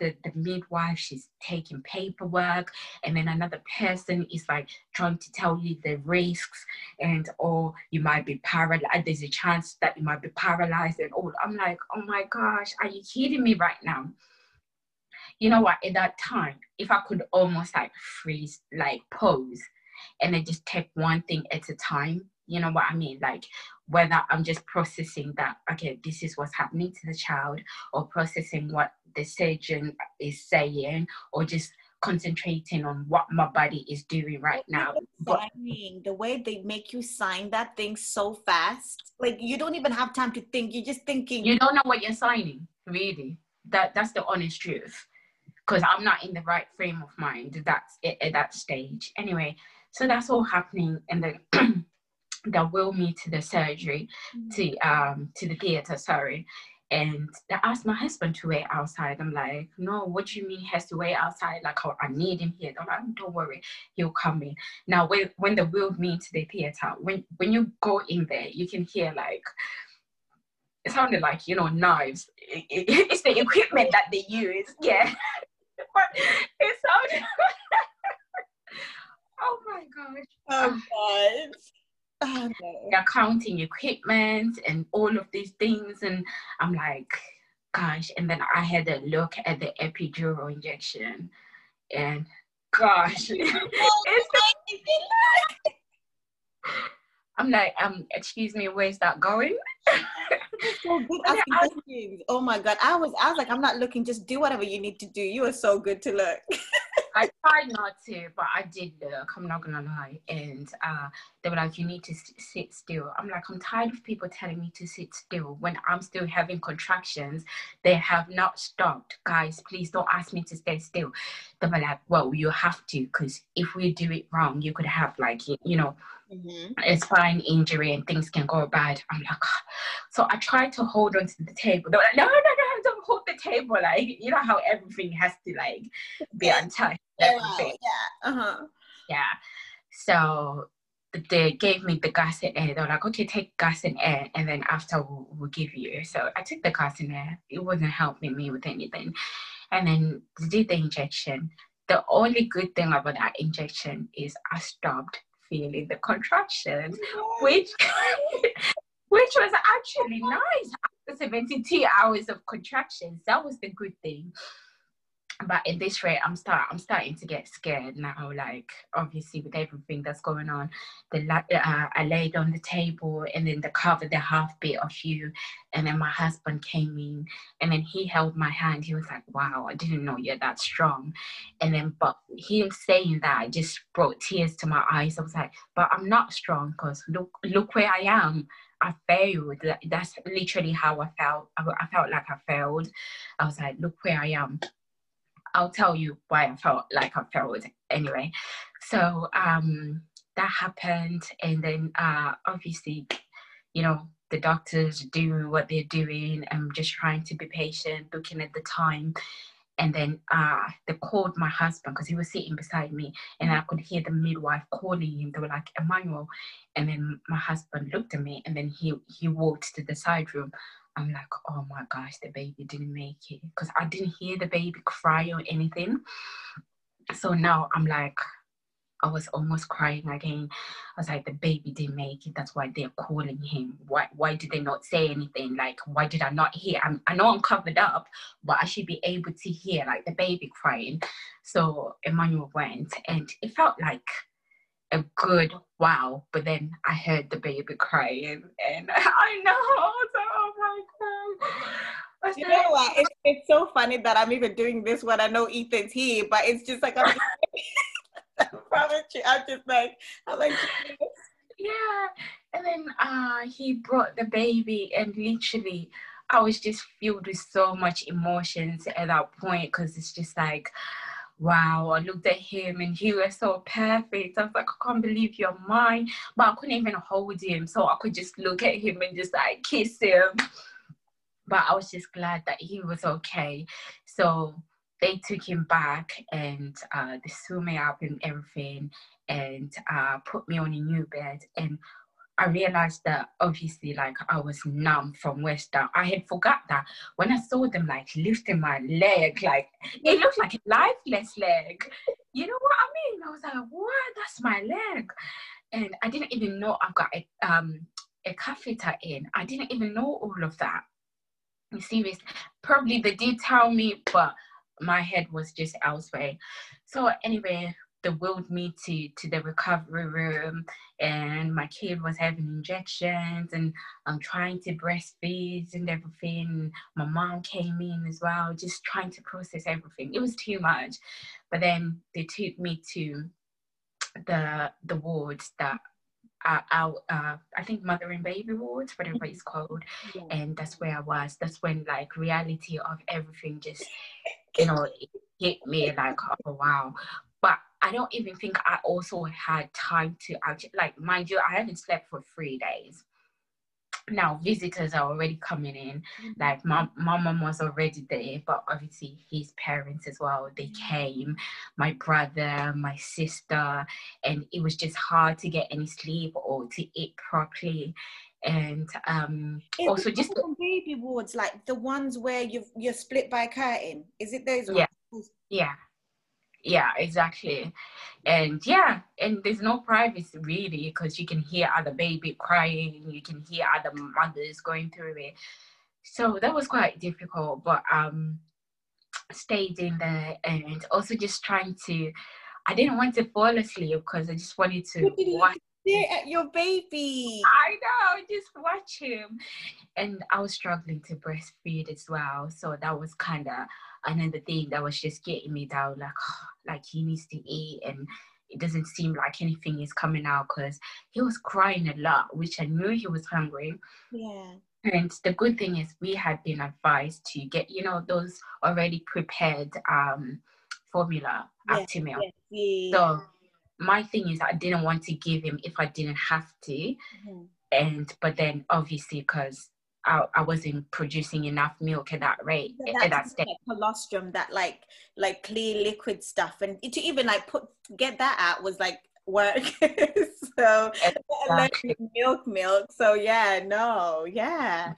[SPEAKER 1] the the midwife, she's taking paperwork, and then another person is like trying to tell you the risks, and or you might be paralyzed. There's a chance that you might be paralyzed, and all. I'm like, oh my gosh, are you kidding me right now? You know what? At that time, if I could almost like freeze, like pose, and then just take one thing at a time. You know what i mean? Like whether i'm just processing that okay this is what's happening to the child or processing what the surgeon is saying or just concentrating on what my body is doing right now.
[SPEAKER 2] but the way they make you sign that thing so fast like you don't even have time to think. You're just thinking.
[SPEAKER 1] You don't know what you're signing really. That that's the honest truth. Because i'm not in the right frame of mind. That's it at that stage. Anyway so that's all happening, and then they will me to the surgery, mm-hmm. to um to the theater. Sorry. And I asked my husband to wait outside. I'm like, no, what do you mean he has to wait outside? Like, oh, I need him here. They're like, don't worry, he'll come in. Now, when, when they wheeled me to the theater, when, when you go in there, you can hear like, it sounded like, you know, knives. It, it, (laughs) it's the equipment that they use. Yeah. (laughs) but it sounded (laughs) oh my gosh. Oh God. Oh, no. They're counting equipment and all of these things. And I'm like, gosh. And then I had a look at the epidural injection. And gosh. (laughs) (laughs) I'm like, um, excuse me, where's that going?
[SPEAKER 2] so good (laughs) oh my god. I was I was like, I'm not looking, just do whatever you need to do. You are so good to look.
[SPEAKER 1] I tried not to, but I did look. I'm not gonna lie. And uh, they were like, "You need to sit still." I'm like, I'm tired of people telling me to sit still when I'm still having contractions. They have not stopped, guys. Please don't ask me to stay still. They were like, "Well, you have to, because if we do it wrong, you could have like you know." Mm-hmm. a spine injury and things can go bad. I'm like, (sighs) So I tried to hold onto the table. They were like, no, no, no, don't hold the table. Like, you know how everything has to like be (laughs) untouched.
[SPEAKER 2] Yeah, yeah. Uh-huh.
[SPEAKER 1] Yeah. So they gave me the gas and air. They were like, okay, take gas and air, and then after we'll, we'll give you. So I took the gas and air. It wasn't helping me with anything. And then did the injection. The only good thing about that injection is I stopped feeling the contractions, which (laughs) which was actually nice after 72 hours of contractions. That was the good thing but in this rate i'm start i'm starting to get scared now like obviously with everything that's going on the uh, i laid on the table and then the covered the half bit of you and then my husband came in and then he held my hand he was like wow i didn't know you're that strong and then but him saying that just brought tears to my eyes i was like but i'm not strong because look look where i am I failed. That's literally how I felt. I felt like I failed. I was like, look where I am. I'll tell you why I felt like I felt anyway. So um, that happened, and then uh, obviously, you know, the doctors do what they're doing. I'm just trying to be patient, looking at the time. And then uh, they called my husband because he was sitting beside me, and I could hear the midwife calling him. They were like, Emmanuel. And then my husband looked at me, and then he he walked to the side room. I'm like, oh my gosh, the baby didn't make it because I didn't hear the baby cry or anything. So now I'm like, I was almost crying again. I was like, the baby didn't make it. That's why they're calling him. Why why did they not say anything? Like, why did I not hear? I'm, I know I'm covered up, but I should be able to hear like the baby crying. So Emmanuel went and it felt like a good wow. But then I heard the baby crying, and (laughs) I know, oh my god.
[SPEAKER 2] You know what? It's, it's so funny that I'm even doing this when I know Ethan's here, but it's just like (laughs) I'm just, I'm just like I'm like
[SPEAKER 1] yeah. And then uh, he brought the baby, and literally, I was just filled with so much emotions at that point because it's just like wow, I looked at him and he was so perfect. I was like, I can't believe you're mine. But I couldn't even hold him. So I could just look at him and just like kiss him. But I was just glad that he was okay. So they took him back and uh, they threw me up and everything and uh, put me on a new bed. And I realized that obviously, like I was numb from West down. I had forgot that when I saw them like lifting my leg, like it looked like a lifeless leg. You know what I mean? I was like, "What? That's my leg," and I didn't even know I've got a um a catheter in. I didn't even know all of that. You serious. Probably they did tell me, but my head was just elsewhere. So anyway, they wheeled me to to the recovery room and my kid was having injections and I'm trying to breastfeed and everything. My mom came in as well, just trying to process everything. It was too much. But then they took me to the the wards that are out uh, I think mother and baby wards, whatever it's called. Yeah. And that's where I was. That's when like reality of everything just you know hit me like oh wow I don't even think I also had time to actually, like, mind you, I haven't slept for three days. Now visitors are already coming in. Mm-hmm. Like my, my mom was already there, but obviously his parents as well. They mm-hmm. came, my brother, my sister, and it was just hard to get any sleep or to eat properly and um it also just
[SPEAKER 2] baby wards like the ones where you you're split by a curtain is it those
[SPEAKER 1] yeah ones? yeah yeah exactly and yeah and there's no privacy really because you can hear other baby crying you can hear other mothers going through it so that was quite difficult but um stayed in there and also just trying to i didn't want to fall asleep because i just wanted to watch
[SPEAKER 2] at your baby.
[SPEAKER 1] I know, just watch him. And I was struggling to breastfeed as well. So that was kind of another thing that was just getting me down like, (sighs) like he needs to eat and it doesn't seem like anything is coming out because he was crying a lot, which I knew he was hungry.
[SPEAKER 2] Yeah.
[SPEAKER 1] And the good thing is we had been advised to get, you know, those already prepared um formula yeah. Aptamil. Yeah. So my thing is I didn't want to give him if I didn't have to. Mm-hmm. And but then obviously because I, I wasn't producing enough milk at that rate
[SPEAKER 2] yeah,
[SPEAKER 1] at that stage.
[SPEAKER 2] Like colostrum, that like like clear liquid stuff, and to even like put get that out was like work. (laughs) so exactly. milk, milk. So yeah, no, yeah.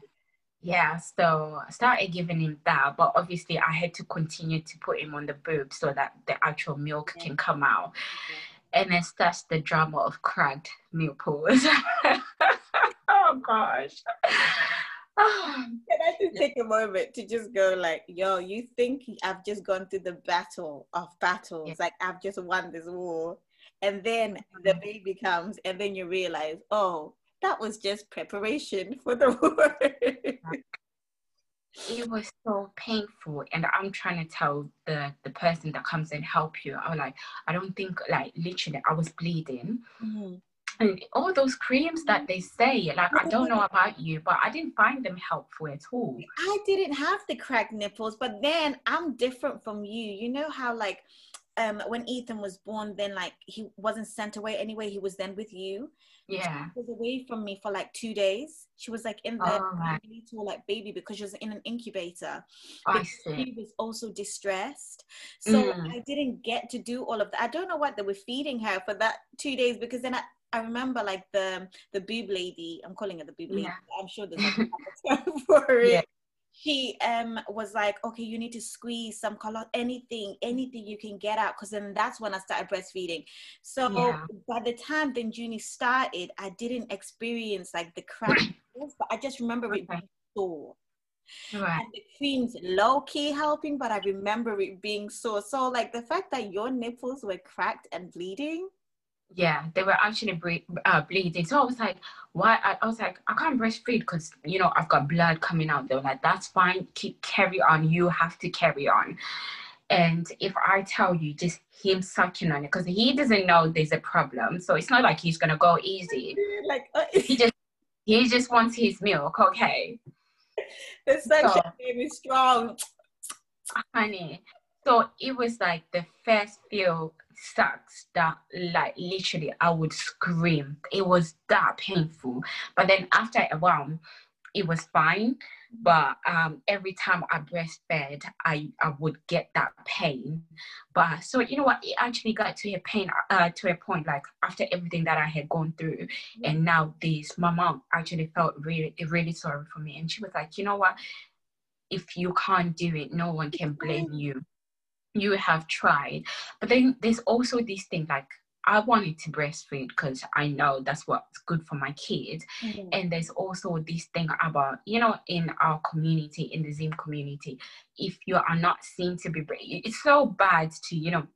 [SPEAKER 1] Yeah, so I started giving him that, but obviously I had to continue to put him on the boob so that the actual milk yeah. can come out. Yeah. And then starts the drama of cracked milk pools. (laughs) oh gosh. (sighs)
[SPEAKER 2] Can I just take a moment to just go like, yo, you think I've just gone through the battle of battles, yeah. like I've just won this war, and then the mm-hmm. baby comes, and then you realize, oh, that was just preparation for the (laughs) war.
[SPEAKER 1] it was so painful and i'm trying to tell the the person that comes and help you i was like i don't think like literally i was bleeding mm-hmm and all those creams that they say like i don't know about you but i didn't find them helpful at all.
[SPEAKER 2] I didn't have the cracked nipples but then i'm different from you. You know how like um when ethan was born then like he wasn't sent away anyway he was then with you?
[SPEAKER 1] Yeah.
[SPEAKER 2] she was away from me for like two days. She was like in the oh, right. like baby because she was in an incubator.
[SPEAKER 1] I see.
[SPEAKER 2] she was also distressed. So mm. i didn't get to do all of that. I don't know what they were feeding her for that two days because then I, I remember like the the boob lady. I'm calling it the boob lady. Yeah. I'm sure there's (laughs) a term (laughs) for it. Yeah. She um was like, okay, you need to squeeze some color, anything, anything you can get out, because then that's when I started breastfeeding. So yeah. by the time then Junie started, I didn't experience like the crack, (clears throat) but I just remember it being sore. Right. And the cream's low key helping, but I remember it being sore. So, like the fact that your nipples were cracked and bleeding,
[SPEAKER 1] yeah they were actually bre- uh, bleeding. So i was like why? I, I was like i can't breastfeed because you know i've got blood coming out they were like that's fine. Keep carry on. You have to carry on. And if i tell you just him sucking on it because he doesn't know there's a problem. So it's not like he's gonna go easy.
[SPEAKER 2] Like uh, (laughs)
[SPEAKER 1] he just he just wants his milk okay?
[SPEAKER 2] The suction so, is strong.
[SPEAKER 1] Honey so it was like the first few sucks that like literally I would scream. It was that painful. But then after a while, it was fine. But um, every time I breastfed, I, I would get that pain. But so you know what? It actually got to a pain uh, to a point like after everything that I had gone through, and now this, my mom actually felt really really sorry for me, and she was like, you know what? If you can't do it, no one can blame you you have tried but then there's also this thing like I wanted to breastfeed because I know that's what's good for my kids. Mm-hmm. And there's also this thing about, you know, in our community, in the Zim community, if you are not seen to be, it's so bad to, you know,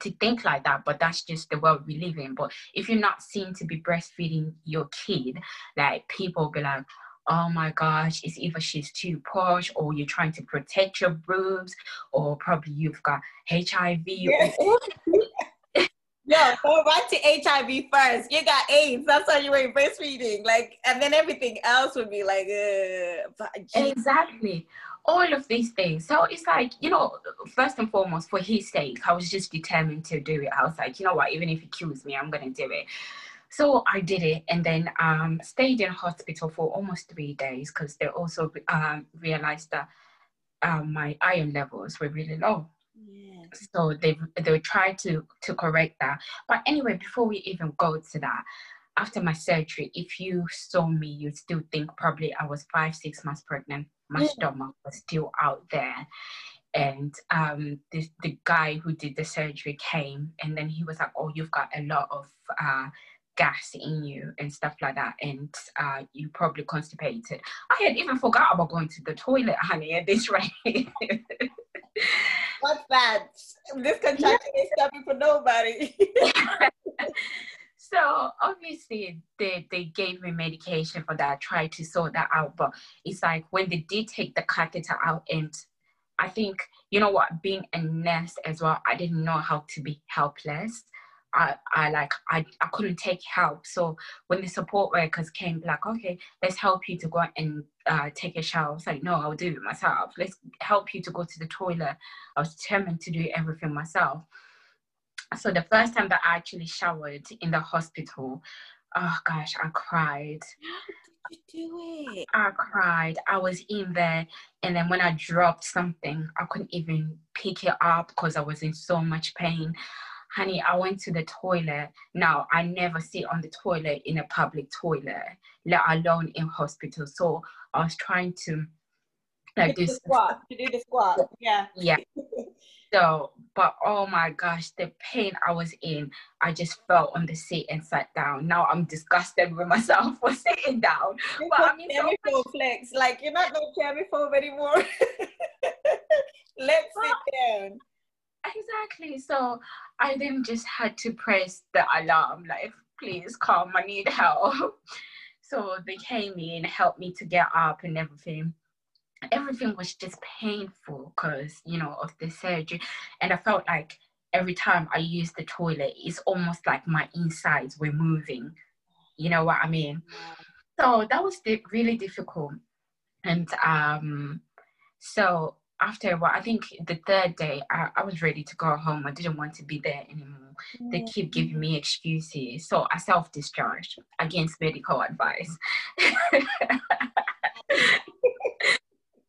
[SPEAKER 1] to think like that, but that's just the world we live in. But if you're not seen to be breastfeeding your kid, like people be like, oh my gosh, it's either she's too posh or you're trying to protect your boobs or probably you've got HIV. Yeah. (laughs) (laughs)
[SPEAKER 2] Yo, go back to HIV first. You got AIDS. That's why you ain't breastfeeding. Like, and then everything else would be like, uh,
[SPEAKER 1] exactly. All of these things. So it's like, you know, first and foremost, for his sake, I was just determined to do it. I was like, you know what, even if he kills me, I'm gonna do it. So I did it and then um, stayed in hospital for almost three days because they also um, realized that um, my iron levels were really low. Yeah. So they they tried to to correct that. But anyway, before we even go to that, after my surgery, if you saw me, you'd still think probably I was five six months pregnant. My yeah. stomach was still out there. And um, the, the guy who did the surgery came and then he was like, Oh, you've got a lot of uh, gas in you and stuff like that and uh, you probably constipated. I had even forgot about going to the toilet honey at this (laughs) rate.
[SPEAKER 2] What's that? This contraction is stopping for nobody. (laughs)
[SPEAKER 1] So obviously they, they gave me medication for that tried to sort that out but it's like when they did take the catheter out and i think you know what being a nurse as well i didn't know how to be helpless I, I like I, I couldn't take help. So when the support workers came, like, okay, let's help you to go and uh, take a shower. I was like, no, I'll do it myself. Let's help you to go to the toilet. I was determined to do everything myself. So the first time that I actually showered in the hospital oh gosh, I cried.
[SPEAKER 2] How did you do it?
[SPEAKER 1] I cried. I was in there, and then when I dropped something, I couldn't even pick it up because I was in so much pain. Honey, I went to the toilet. Now, I never sit on the toilet in a public toilet, let alone in hospital. So I was trying to like
[SPEAKER 2] do squat. To do the squat. Yeah.
[SPEAKER 1] Yeah. (laughs) So, but oh my gosh, the pain I was in, I just fell on the seat and sat down. Now I'm disgusted with myself (laughs) for sitting down.
[SPEAKER 2] You
[SPEAKER 1] But I mean, so
[SPEAKER 2] flex. Like you're not no germaphobe anymore. (laughs) Let's sit down.
[SPEAKER 1] Exactly. So I then just had to press the alarm, like, please come, I need help. (laughs) So they came in, helped me to get up and everything. Everything was just painful because, you know, of the surgery. And I felt like every time I use the toilet, it's almost like my insides were moving. You know what I mean? So that was really difficult. And um, so after a while, I think the third day, I, I was ready to go home. I didn't want to be there anymore. They keep giving me excuses. So I self discharged against medical advice. (laughs)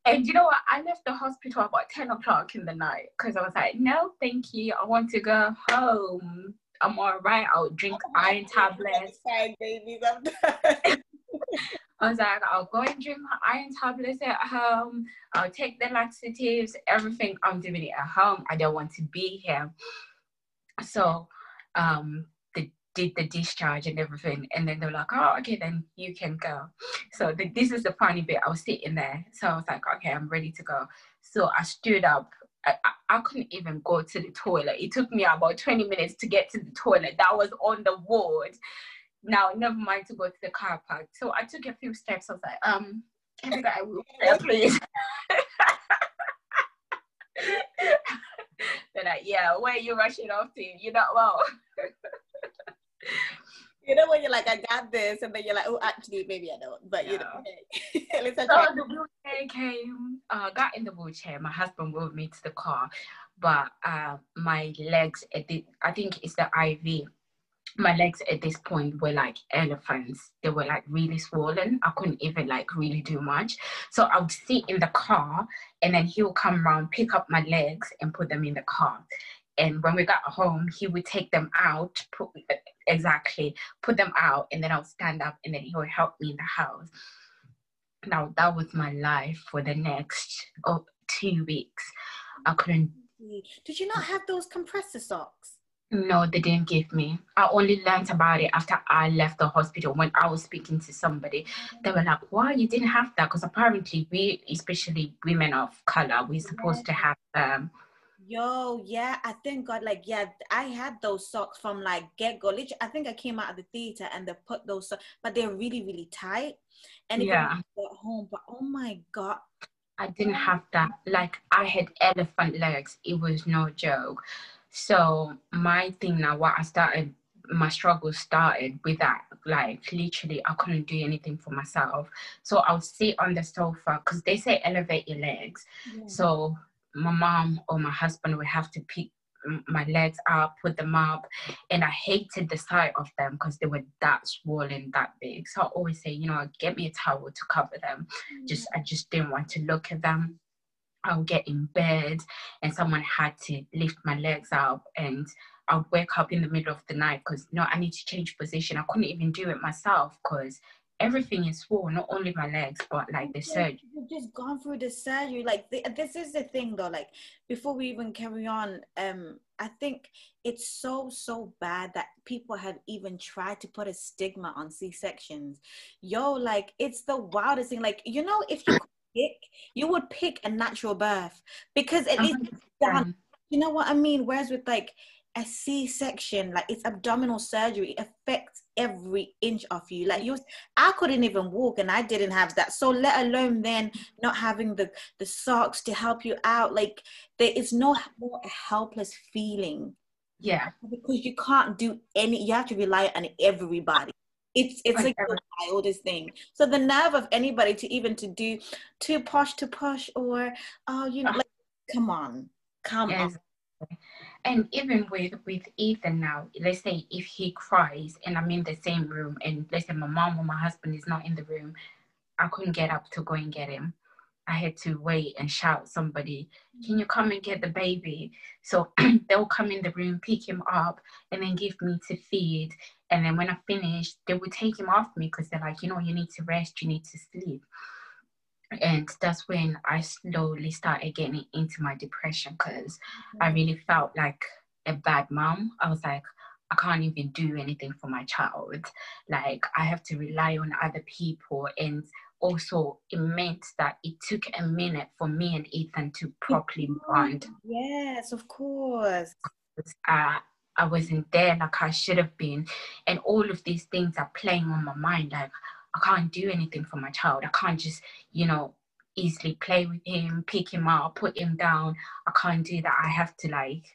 [SPEAKER 1] and you know what? I left the hospital about 10 o'clock in the night because I was like, no, thank you. I want to go home. I'm all right. I'll drink iron tablets.
[SPEAKER 2] Fine, babies. I'm done. (laughs)
[SPEAKER 1] I was like, I'll go and drink my iron tablets at home. I'll take the laxatives, everything. I'm doing it at home. I don't want to be here. So, um, they did the discharge and everything, and then they were like, "Oh, okay, then you can go." So the, this is the funny bit. I was sitting there, so I was like, "Okay, I'm ready to go." So I stood up. I, I, I couldn't even go to the toilet. It took me about 20 minutes to get to the toilet. That was on the ward now never mind to go to the car park. So I took a few steps. I was like, um, can you guys wheelchair, please? (laughs) They're like, yeah, where are you rushing off to? You're not well. (laughs)
[SPEAKER 2] You know when you're like, I got this, and then you're like, oh, actually, maybe I don't. But you know, hey, (laughs) at least I
[SPEAKER 1] So the wheelchair came, uh, got in the wheelchair. My husband moved me to the car, but uh, my legs, at the, I think it's the IV. My legs at this point were like elephants. They were like really swollen. I couldn't even like really do much. So I would sit in the car, and then he would come around, pick up my legs, and put them in the car. And when we got home, he would take them out, put, exactly, put them out, and then I'll stand up, and then he would help me in the house. Now that was my life for the next oh, two weeks. I couldn't.
[SPEAKER 2] Did you not have those compressor socks?
[SPEAKER 1] No, they didn't give me. I only learned about it after I left the hospital. When I was speaking to somebody, they were like, "Why you didn't have that?" Because apparently we, especially women of color, we're supposed to have um.
[SPEAKER 2] Yo, yeah, I thank God. Like, yeah, I had those socks from like get go. Literally, I think I came out of the theater and they put those, socks, but they're really, really tight. And
[SPEAKER 1] Yeah.
[SPEAKER 2] got home, but oh my God,
[SPEAKER 1] I didn't have that. Like I had elephant legs. It was no joke. So my thing now, what I started, my struggle started with that. Like literally, I couldn't do anything for myself. So I would sit on the sofa because they say elevate your legs. So my mom or my husband would have to pick my legs up, put them up, and I hated the sight of them because they were that swollen, that big. So I always say, you know, get me a towel to cover them. Mm. Just I just didn't want to look at them. I'll get in bed and someone had to lift my legs up and I would wake up in the middle of the night because no, I need to change position. I couldn't even do it myself because everything is swollen, not only my legs, but like the surgery.
[SPEAKER 2] You've just gone through the surgery. Like th- this is the thing, though. Like before we even carry on, um, I think it's so so bad that people have even tried to put a stigma on C sections. Yo, like it's the wildest thing. Like you know, if you (coughs) pick, you would pick a natural birth because at least it's done. You know what I mean? Whereas with like a C-section, like it's abdominal surgery, it affects every inch of you. Like you, I couldn't even walk, and I didn't have that. So let alone then not having the the socks to help you out. Like there is no more a helpless feeling
[SPEAKER 1] Yeah.
[SPEAKER 2] because you can't do any. You have to rely on everybody. It's it's like the wildest thing. So the nerve of anybody to even to do too posh to push or oh you know
[SPEAKER 1] Ah.
[SPEAKER 2] like come on, come on.
[SPEAKER 1] And even with with ethan now let's say if he cries and i'm in the same room and let's say my mom or my husband is not in the room i couldn't get up to go and get him i had to wait and shout somebody can you come and get the baby so (clears throat) they'll come in the room pick him up and then give me to feed and then when i finish they would take him off me because they're like you know you need to rest you need to sleep and that's when I slowly started getting into my depression because mm-hmm. I really felt like a bad mom. I was like, I can't even do anything for my child. Like I have to rely on other people. And also it meant that it took a minute for me and Ethan to properly bond.
[SPEAKER 2] Yes, of course.
[SPEAKER 1] Uh, I wasn't there like I should have been. And all of these things are playing on my mind. Like I can't do anything for my child. I can't just, you know, easily play with him, pick him up, put him down. I can't do that. I have to like,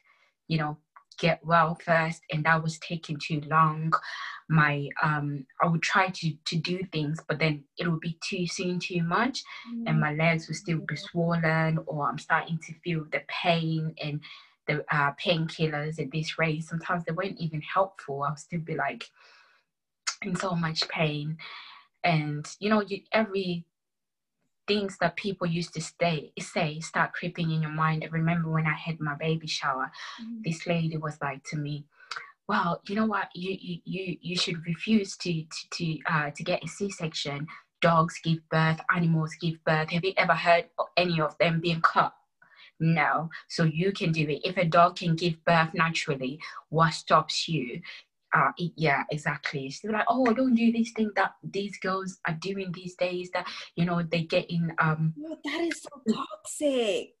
[SPEAKER 1] you know, get well first and that was taking too long. My um i would try to to do things but then it would be too soon too much mm. and my legs would still be swollen or i'm starting to feel the pain and the uh, painkillers at this rate sometimes they weren't even helpful. I'll still be like in so much pain. And you know you, every things that people used to stay, say start creeping in your mind. I remember when I had my baby shower, mm-hmm. this lady was like to me, "Well, you know what? You you you, you should refuse to to to, uh, to get a C-section. Dogs give birth, animals give birth. Have you ever heard of any of them being cut?" No. So you can do it. If a dog can give birth naturally, what stops you? Uh, yeah, exactly. She's like, oh, don't do this thing that these girls are doing these days. That you know they get in. Um,
[SPEAKER 2] oh, that is so toxic,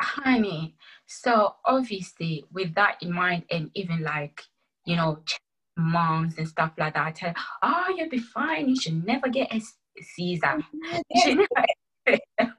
[SPEAKER 1] honey. So obviously, with that in mind, and even like you know, moms and stuff like that, I tell, oh, you'll be fine. You should never get a Caesar. (laughs) (laughs)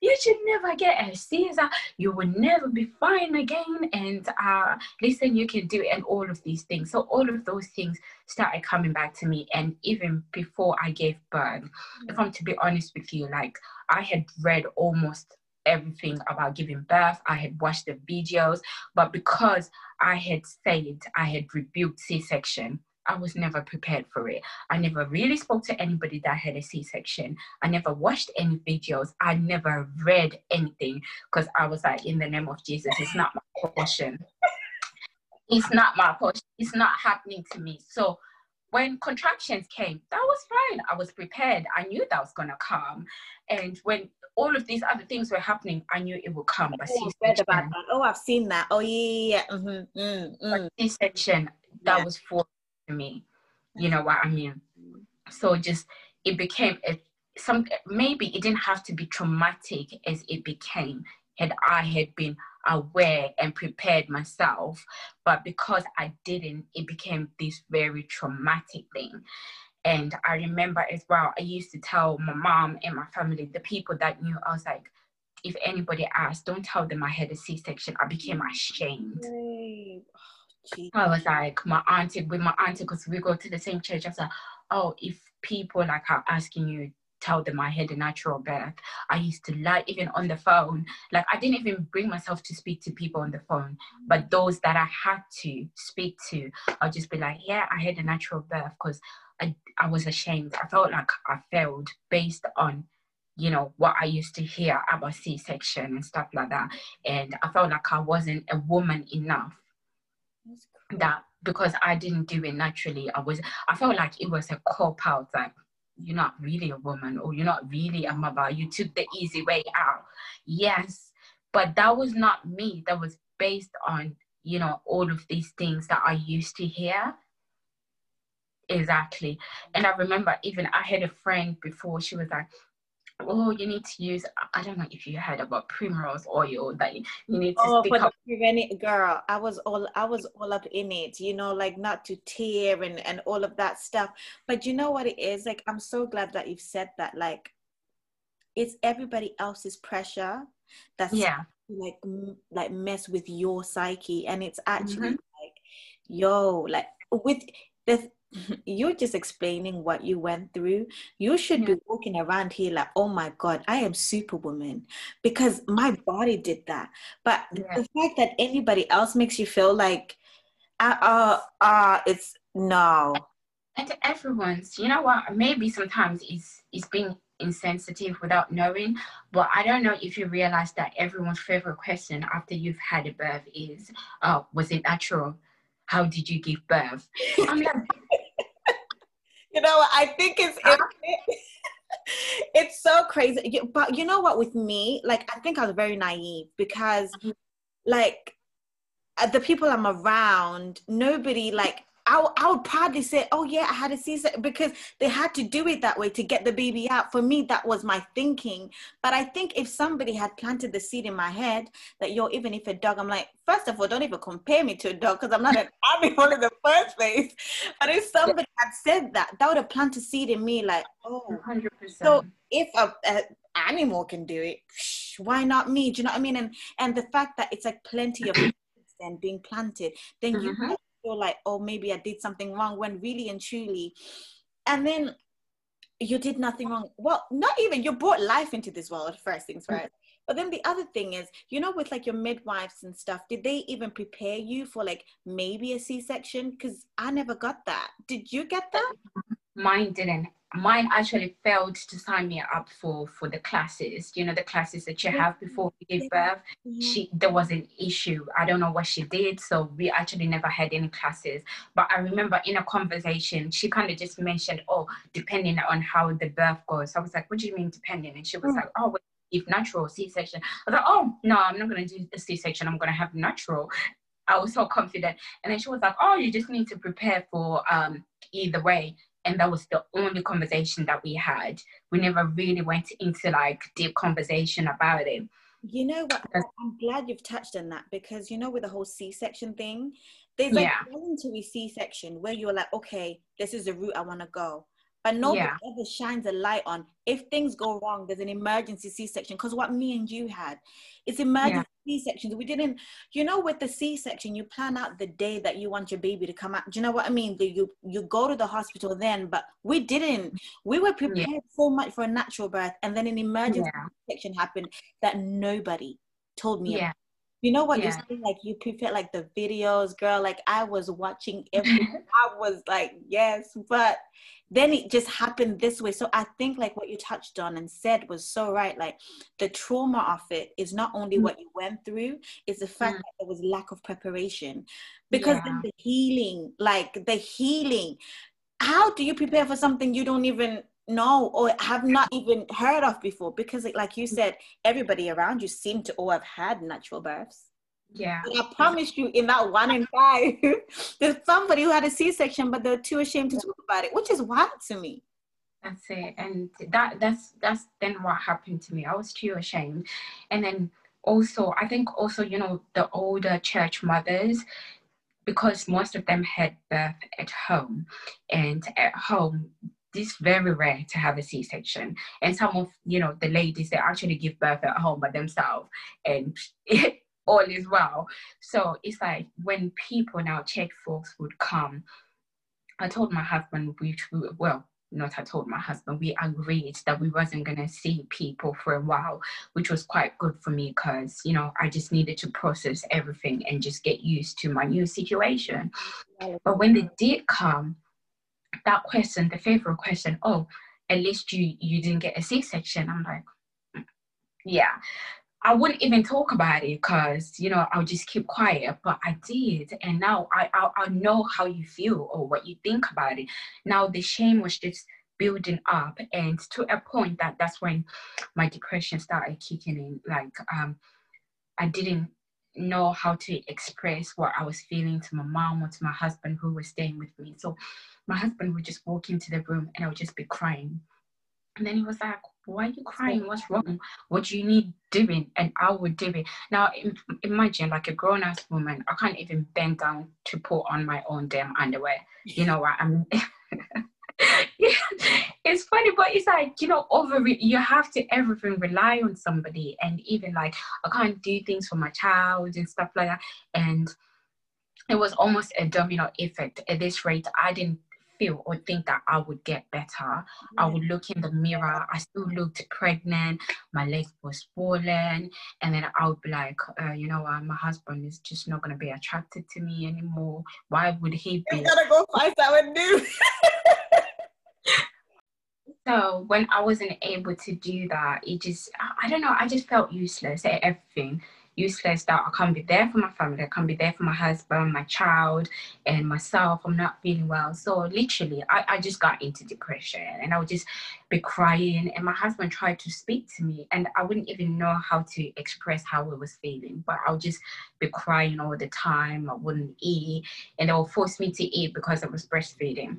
[SPEAKER 1] You should never get a Caesar. You will never be fine again. And uh, listen, you can do it, and all of these things. So all of those things started coming back to me. And even before I gave birth, if I'm to be honest with you, like I had read almost everything about giving birth. I had watched the videos, but because I had said I had rebuked C-section, I was never prepared for it. I never really spoke to anybody that had a C section. I never watched any videos. I never read anything because I was like, in the name of Jesus, it's not my portion. it's not my portion. It's not happening to me. So when contractions came, that was fine. I was prepared. I knew that was going to come. And when all of these other things were happening, I knew it would come.
[SPEAKER 2] But oh, read about that. Oh, I've seen that. Oh, yeah, yeah. Mm-hmm. Mm,
[SPEAKER 1] mm. C-section, that yeah. was for me. You know what I mean? So just it became a, some maybe it didn't have to be traumatic as it became had I had been aware and prepared myself, but because I didn't, it became this very traumatic thing. And I remember as well, I used to tell my mom and my family, the people that knew, I was like, if anybody asked, don't tell them I had a C section. I became ashamed. I was like, my auntie, with my auntie, because we go to the same church. I was like, oh, if people like are asking you, tell them I had a natural birth. I used to lie even on the phone. Like I didn't even bring myself to speak to people on the phone, but those that I had to speak to, I'll just be like, yeah, I had a natural birth because I, I was ashamed. I felt like I failed based on you know what I used to hear about C-section and stuff like that, and I felt like I wasn't a woman enough that because I didn't do it naturally, I was I felt like it was a cop out like you're not really a woman or you're not really a mother. You took the easy way out. Yes, but that was not me. That was based on, you know, all of these things that I used to hear. Exactly. And I remember even I had a friend before, she was like, oh, you need to use, I don't know if you heard about primrose oil that you, need to
[SPEAKER 2] oh, for up. the girl, I was all, I was all up in it, you know, like not to tear and, and all of that stuff. But you know what it is? Like, I'm so glad that you've said that. Like, it's everybody else's pressure that's
[SPEAKER 1] yeah
[SPEAKER 2] like like mess with your psyche and it's actually mm-hmm. like yo like with the you're just explaining what you went through. You should yeah. be walking around here like, oh my God, I am superwoman because my body did that. But yeah. the fact that anybody else makes you feel like, uh, uh, uh it's no.
[SPEAKER 1] And everyone's, you know what? Maybe sometimes it's it's being insensitive without knowing. But I don't know if you realize that everyone's favorite question after you've had a birth is, "Oh, was it natural? How did you give birth?" I'm like,
[SPEAKER 2] you know, I think it's. (laughs) It's so crazy but you know what with me like i think i was very naive because mm-hmm. like uh, the people i'm around nobody like I, I would probably say, oh yeah, I had a C-section because they had to do it that way to get the baby out. For me, that was my thinking. But I think if somebody had planted the seed in my head that you're even if a dog, I'm like, first of all, don't even compare me to a dog because I'm not an animal (laughs) in the first place. But if somebody had said that, that would have planted seed in me, like, oh, 100%. So if a, a animal can do it, why not me? Do you know what I mean? And and the fact that it's like plenty of (clears throat) and being planted, then you mm-hmm feel like, oh, maybe I did something wrong when really and truly. And then you did nothing wrong. Well, not even, you brought life into this world, first things mm. first. But then the other thing is, you know, with like your midwives and stuff, did they even prepare you for like maybe a C section? Because I never got that. Did you get that?
[SPEAKER 1] Mine didn't mine actually failed to sign me up for for the classes. You know the classes that you have before you give birth she there was an issue. I don't know what she did so we actually never had any classes. But i remember in a conversation she kind of just mentioned oh depending on how the birth goes. I was like what do you mean depending? And she was mm. like oh if natural c-section. I was like oh no i'm not going to do a c-section. I'm going to have natural. I was so confident. And then she was like, Oh, you just need to prepare for um, either way and that was the only conversation that we had we never really went into like deep conversation about it
[SPEAKER 2] you know what i'm glad you've touched on that because you know with the whole c-section thing there's like yeah. voluntary c-section where you're like okay this is the route i want to go but nobody yeah. ever shines a light on if things go wrong there's an emergency c-section because what me and you had it's emergency. C-sections we didn't you know with the c-section you plan out the day that you want your baby to come out do you know what i mean the, you you go to the hospital then but we didn't we were prepared yeah. so much for a natural birth and then an emergency c-section happened that nobody told me yeah. About. You know what yeah. you're saying? Like you prefer like the videos, girl. Like I was watching (laughs) everything. I was like, yes, but then it just happened this way so i think like what you touched on and said was so right like the trauma of it is not only mm. what you went through it's the fact mm. that there was lack of preparation because yeah. then the healing like the healing how do you prepare for something you don't even know or have not even heard of before because like you mm. said everybody around you seem to all have had natural births
[SPEAKER 1] yeah.
[SPEAKER 2] And I promise you, in that one in five, (laughs) there's somebody who had a C section, but they're too ashamed to talk about it, which is wild to me.
[SPEAKER 1] That's it. And that that's that's then what happened to me. I was too ashamed. And then also I think also, you know, the older church mothers, because most of them had birth at home. And at home it's very rare to have a C-section, and some of you know the ladies they actually give birth at home by themselves, and it, (laughs) all is well. So it's like when people now check folks would come, I told my husband we well not I told my husband we agreed that we wasn't gonna see people for a while, which was quite good for me because you know I just needed to process everything and just get used to my new situation. But when they did come, that question, the favorite question, oh, at least you you didn't get a C-section. I'm like, mm, yeah. I wouldn't even talk about it because you know I'll just keep quiet. But I did, and now I, I I know how you feel or what you think about it. Now the shame was just building up, and to a point that that's when my depression started kicking in. Like um, I didn't know how to express what I was feeling to my mom or to my husband who was staying with me. So my husband would just walk into the room and I would just be crying. And then he was like, why are you crying? What's wrong? What do you need doing? And I would do it. Now, imagine like a grown ass woman, I can't even bend down to put on my own damn underwear. You (laughs) know what? I'm. (laughs) it's funny, but it's like you know, over you have to everything rely on somebody, and even like I can't do things for my child and stuff like that. And it was almost a domino effect. At this rate, I didn't feel or think that I would get better. Yeah. I would look in the mirror. I still looked pregnant. My legs were swollen, and then I would be like, uh, you know what, my husband is just not gonna be attracted to me anymore. Why would he be?
[SPEAKER 2] You gotta go find someone new. (laughs)
[SPEAKER 1] so when I wasn't able to do that, it just I don't know. I just felt useless at everything useless that I can't be there for my family, I can't be there for my husband, my child, and myself. I'm not feeling well. So literally, I, I just got into depression and I would just be crying. And my husband tried to speak to me, and I wouldn't even know how to express how I was feeling. But I would just be crying all the time. I wouldn't eat, and they would force me to eat because I was breastfeeding.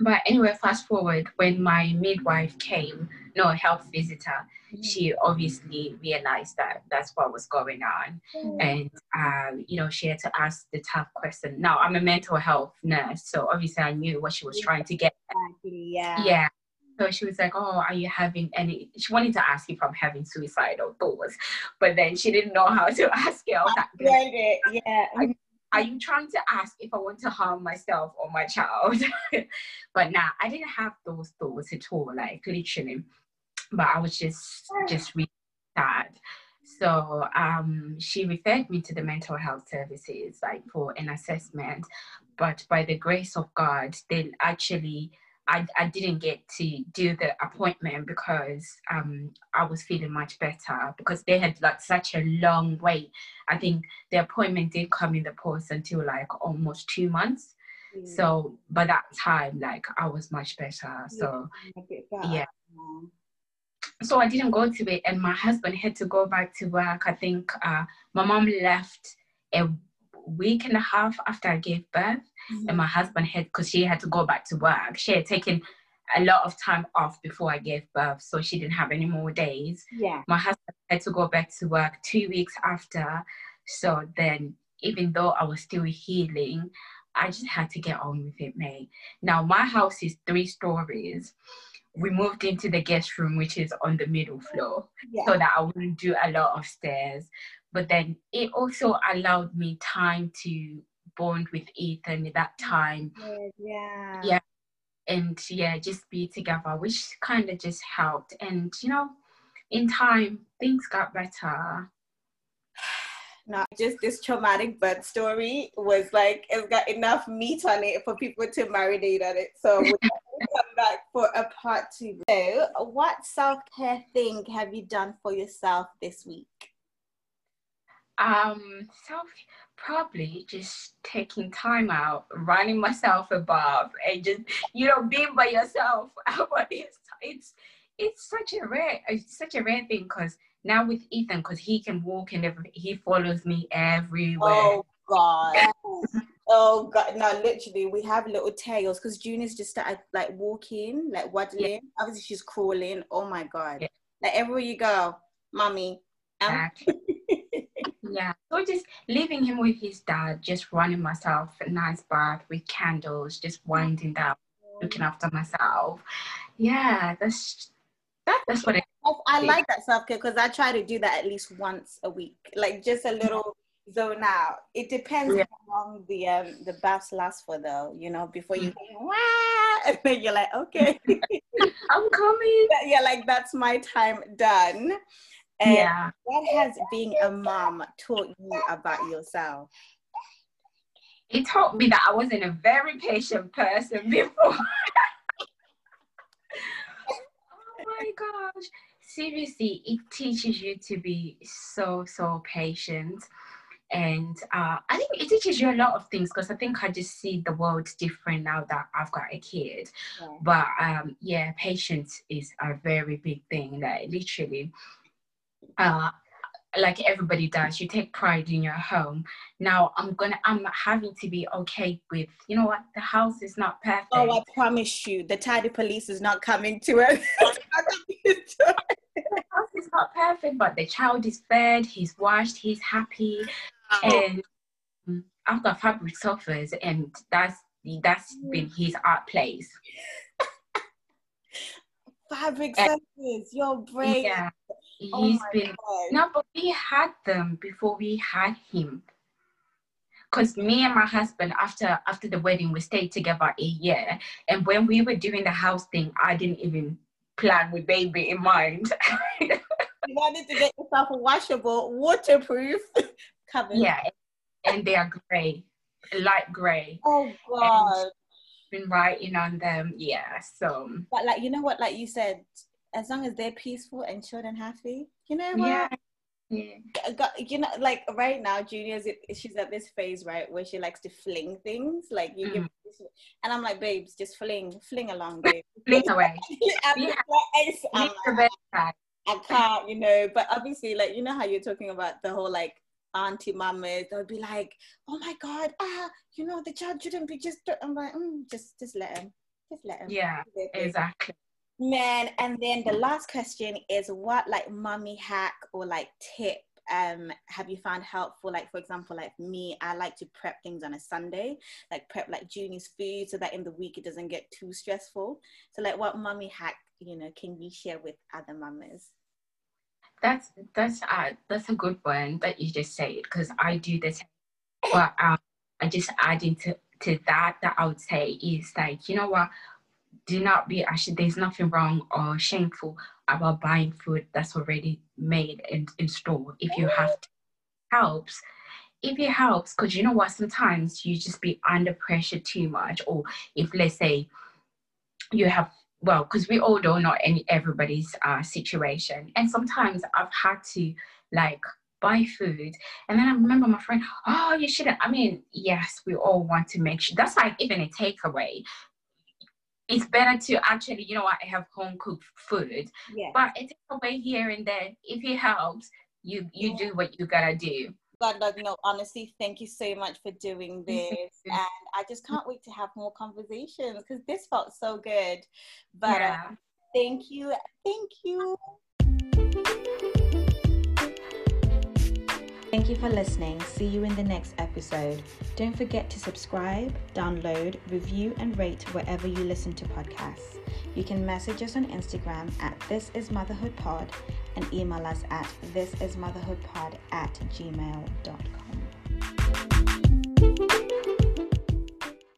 [SPEAKER 1] But anyway, fast forward when my midwife came, no health visitor, she obviously realized that that's what was going on mm-hmm. and um, you know she had to ask the tough question now i'm a mental health nurse so obviously i knew what she was trying to get
[SPEAKER 2] yeah
[SPEAKER 1] yeah so she was like, "Oh, are you having any?" She wanted to ask if I'm having suicidal thoughts, but then she didn't know how to (laughs) ask it. I
[SPEAKER 2] it. Yeah.
[SPEAKER 1] Are, you trying to ask if I want to harm myself or my child? (laughs) but nah, I didn't have those thoughts at all. Like literally, but I was just just really sad. So um, she referred me to the mental health services like for an assessment, but by the grace of God, they actually I, I didn't get to do the appointment because um, I was feeling much better because they had like such a long wait. I think the appointment didn't come in the post until like almost two months. Mm. So by that time, like I was much better. So yeah so I didn't go to it, and my husband had to go back to work. I think uh, my mom left a week and a half after I gave birth, mm-hmm. and my husband had because she had to go back to work. She had taken a lot of time off before I gave birth, so she didn't have any more days.
[SPEAKER 2] Yeah,
[SPEAKER 1] my husband had to go back to work two weeks after. So then, even though I was still healing, I just had to get on with it, mate. Now my house is three stories we moved into the guest room, which is on the middle floor, yeah. so that I wouldn't do a lot of stairs. But then it also allowed me time to bond with Ethan at that time.
[SPEAKER 2] Yeah.
[SPEAKER 1] Yeah. And yeah, just be together, which kind of just helped. And you know, in time, things got better.
[SPEAKER 2] No, just this traumatic birth story was like it's got enough meat on it for people to marinate on it. So (laughs) come back for a part two. So, what self care thing have you done for yourself this week?
[SPEAKER 1] Um, self probably just taking time out, running myself above, and just you know being by yourself. (laughs) it's it's it's such a rare it's such a rare thing because now with Ethan, because he can walk and he follows me everywhere.
[SPEAKER 2] Oh God. Oh god, no, literally, we have little tails because Junior's just started like walking, like waddling. Yeah. Obviously, she's crawling. Oh my god! Yeah. Like everywhere you go, mommy.
[SPEAKER 1] Um. (laughs) yeah. So just leaving him with his dad, just running myself a nice bath with candles, just winding down, looking after myself. Yeah, that's that, that's what it.
[SPEAKER 2] I like that self care because I try to do that at least once a week, like just a little zone out. It depends yeah. how long the um the bath lasts for though, you know, before you Wah! (laughs) and then you're like, okay. (laughs)
[SPEAKER 1] I'm coming. (laughs)
[SPEAKER 2] Yeah, like that's my time done. And yeah. what has being a mom taught you about yourself?
[SPEAKER 1] It taught me that I wasn't a very patient person (laughs) before. oh my gosh. Seriously, it teaches you to be so, so patient and uh, I think it teaches you a lot of things because I think I just see the world different now that I've got a kid. Yeah. But um, yeah, patience is a very big thing. Like literally, uh, like everybody does, you take pride in your home. Now I'm gonna, I'm having to be okay with, you know what, the house is not perfect.
[SPEAKER 2] Oh, I promise you, the tidy police is not coming to (laughs) (laughs) it.
[SPEAKER 1] the house is not perfect, but the child is fed, he's washed, he's happy and um, I've got fabric sofas, and that's that's been his art place. (laughs)
[SPEAKER 2] fabric sofas, your brain.
[SPEAKER 1] Yeah, oh Oh he's oh been God. no, but we had them before we had him. because me and my husband after after the wedding we stayed together a year. And when we were doing the house thing i didn't even plan with baby in mind. (laughs)
[SPEAKER 2] You wanted to get yourself a washable waterproof (laughs) cover.
[SPEAKER 1] Yeah and they are gray light gray.
[SPEAKER 2] Oh god. and
[SPEAKER 1] been writing on them yeah so.
[SPEAKER 2] But like you know what like you said as long as they're peaceful and chilled and happy you know what
[SPEAKER 1] yeah
[SPEAKER 2] yeah. you know, like right now, Junior's she's at this phase, right, where she likes to fling things. Like you mm. give, and I'm like, babes, just fling, fling along, babe. (laughs)
[SPEAKER 1] fling away. (laughs)
[SPEAKER 2] yeah. like, I can't, you know. But obviously, like you know how you're talking about the whole like auntie mamas, they'll be like, oh my god, ah, you know, the child shouldn't be just. I'm like, mm, just, just let him, just let him.
[SPEAKER 1] Yeah, exactly.
[SPEAKER 2] Man, and then the last question is what like mommy hack or like tip um have you found helpful? Like for example like me i like to prep things on a sunday like prep like Junie's food so that in the week it doesn't get too stressful. So like what mommy hack you know can you share with other mamas?
[SPEAKER 1] That's that's uh that's a good one that you just said because i do this but um i just adding to to that that i would say is like you know what do not be actually there's nothing wrong or shameful about buying food that's already made and in store. If you have to helps. If it helps because you know what? Sometimes you just be under pressure too much. Or if let's say you have well because we all don't know any everybody's uh, situation. And sometimes i've had to like buy food. And then i remember my friend oh you shouldn't. I mean yes we all want to make sure that's like even a takeaway it's better to actually, you know what, I have home cooked food. Yeah. But it's away here and there. If it helps, you you yeah. do what you gotta do.
[SPEAKER 2] But like, no, honestly, thank you so much for doing (laughs) this, and I just can't wait to have more conversations because this felt so good. But yeah. thank you, thank you. Thank you for listening. See you in the next episode. Don't forget to subscribe, download, review, and rate wherever you listen to podcasts. You can message us on Instagram at This Is Motherhood Pod and email us at thisismotherhoodpod at gmail.com.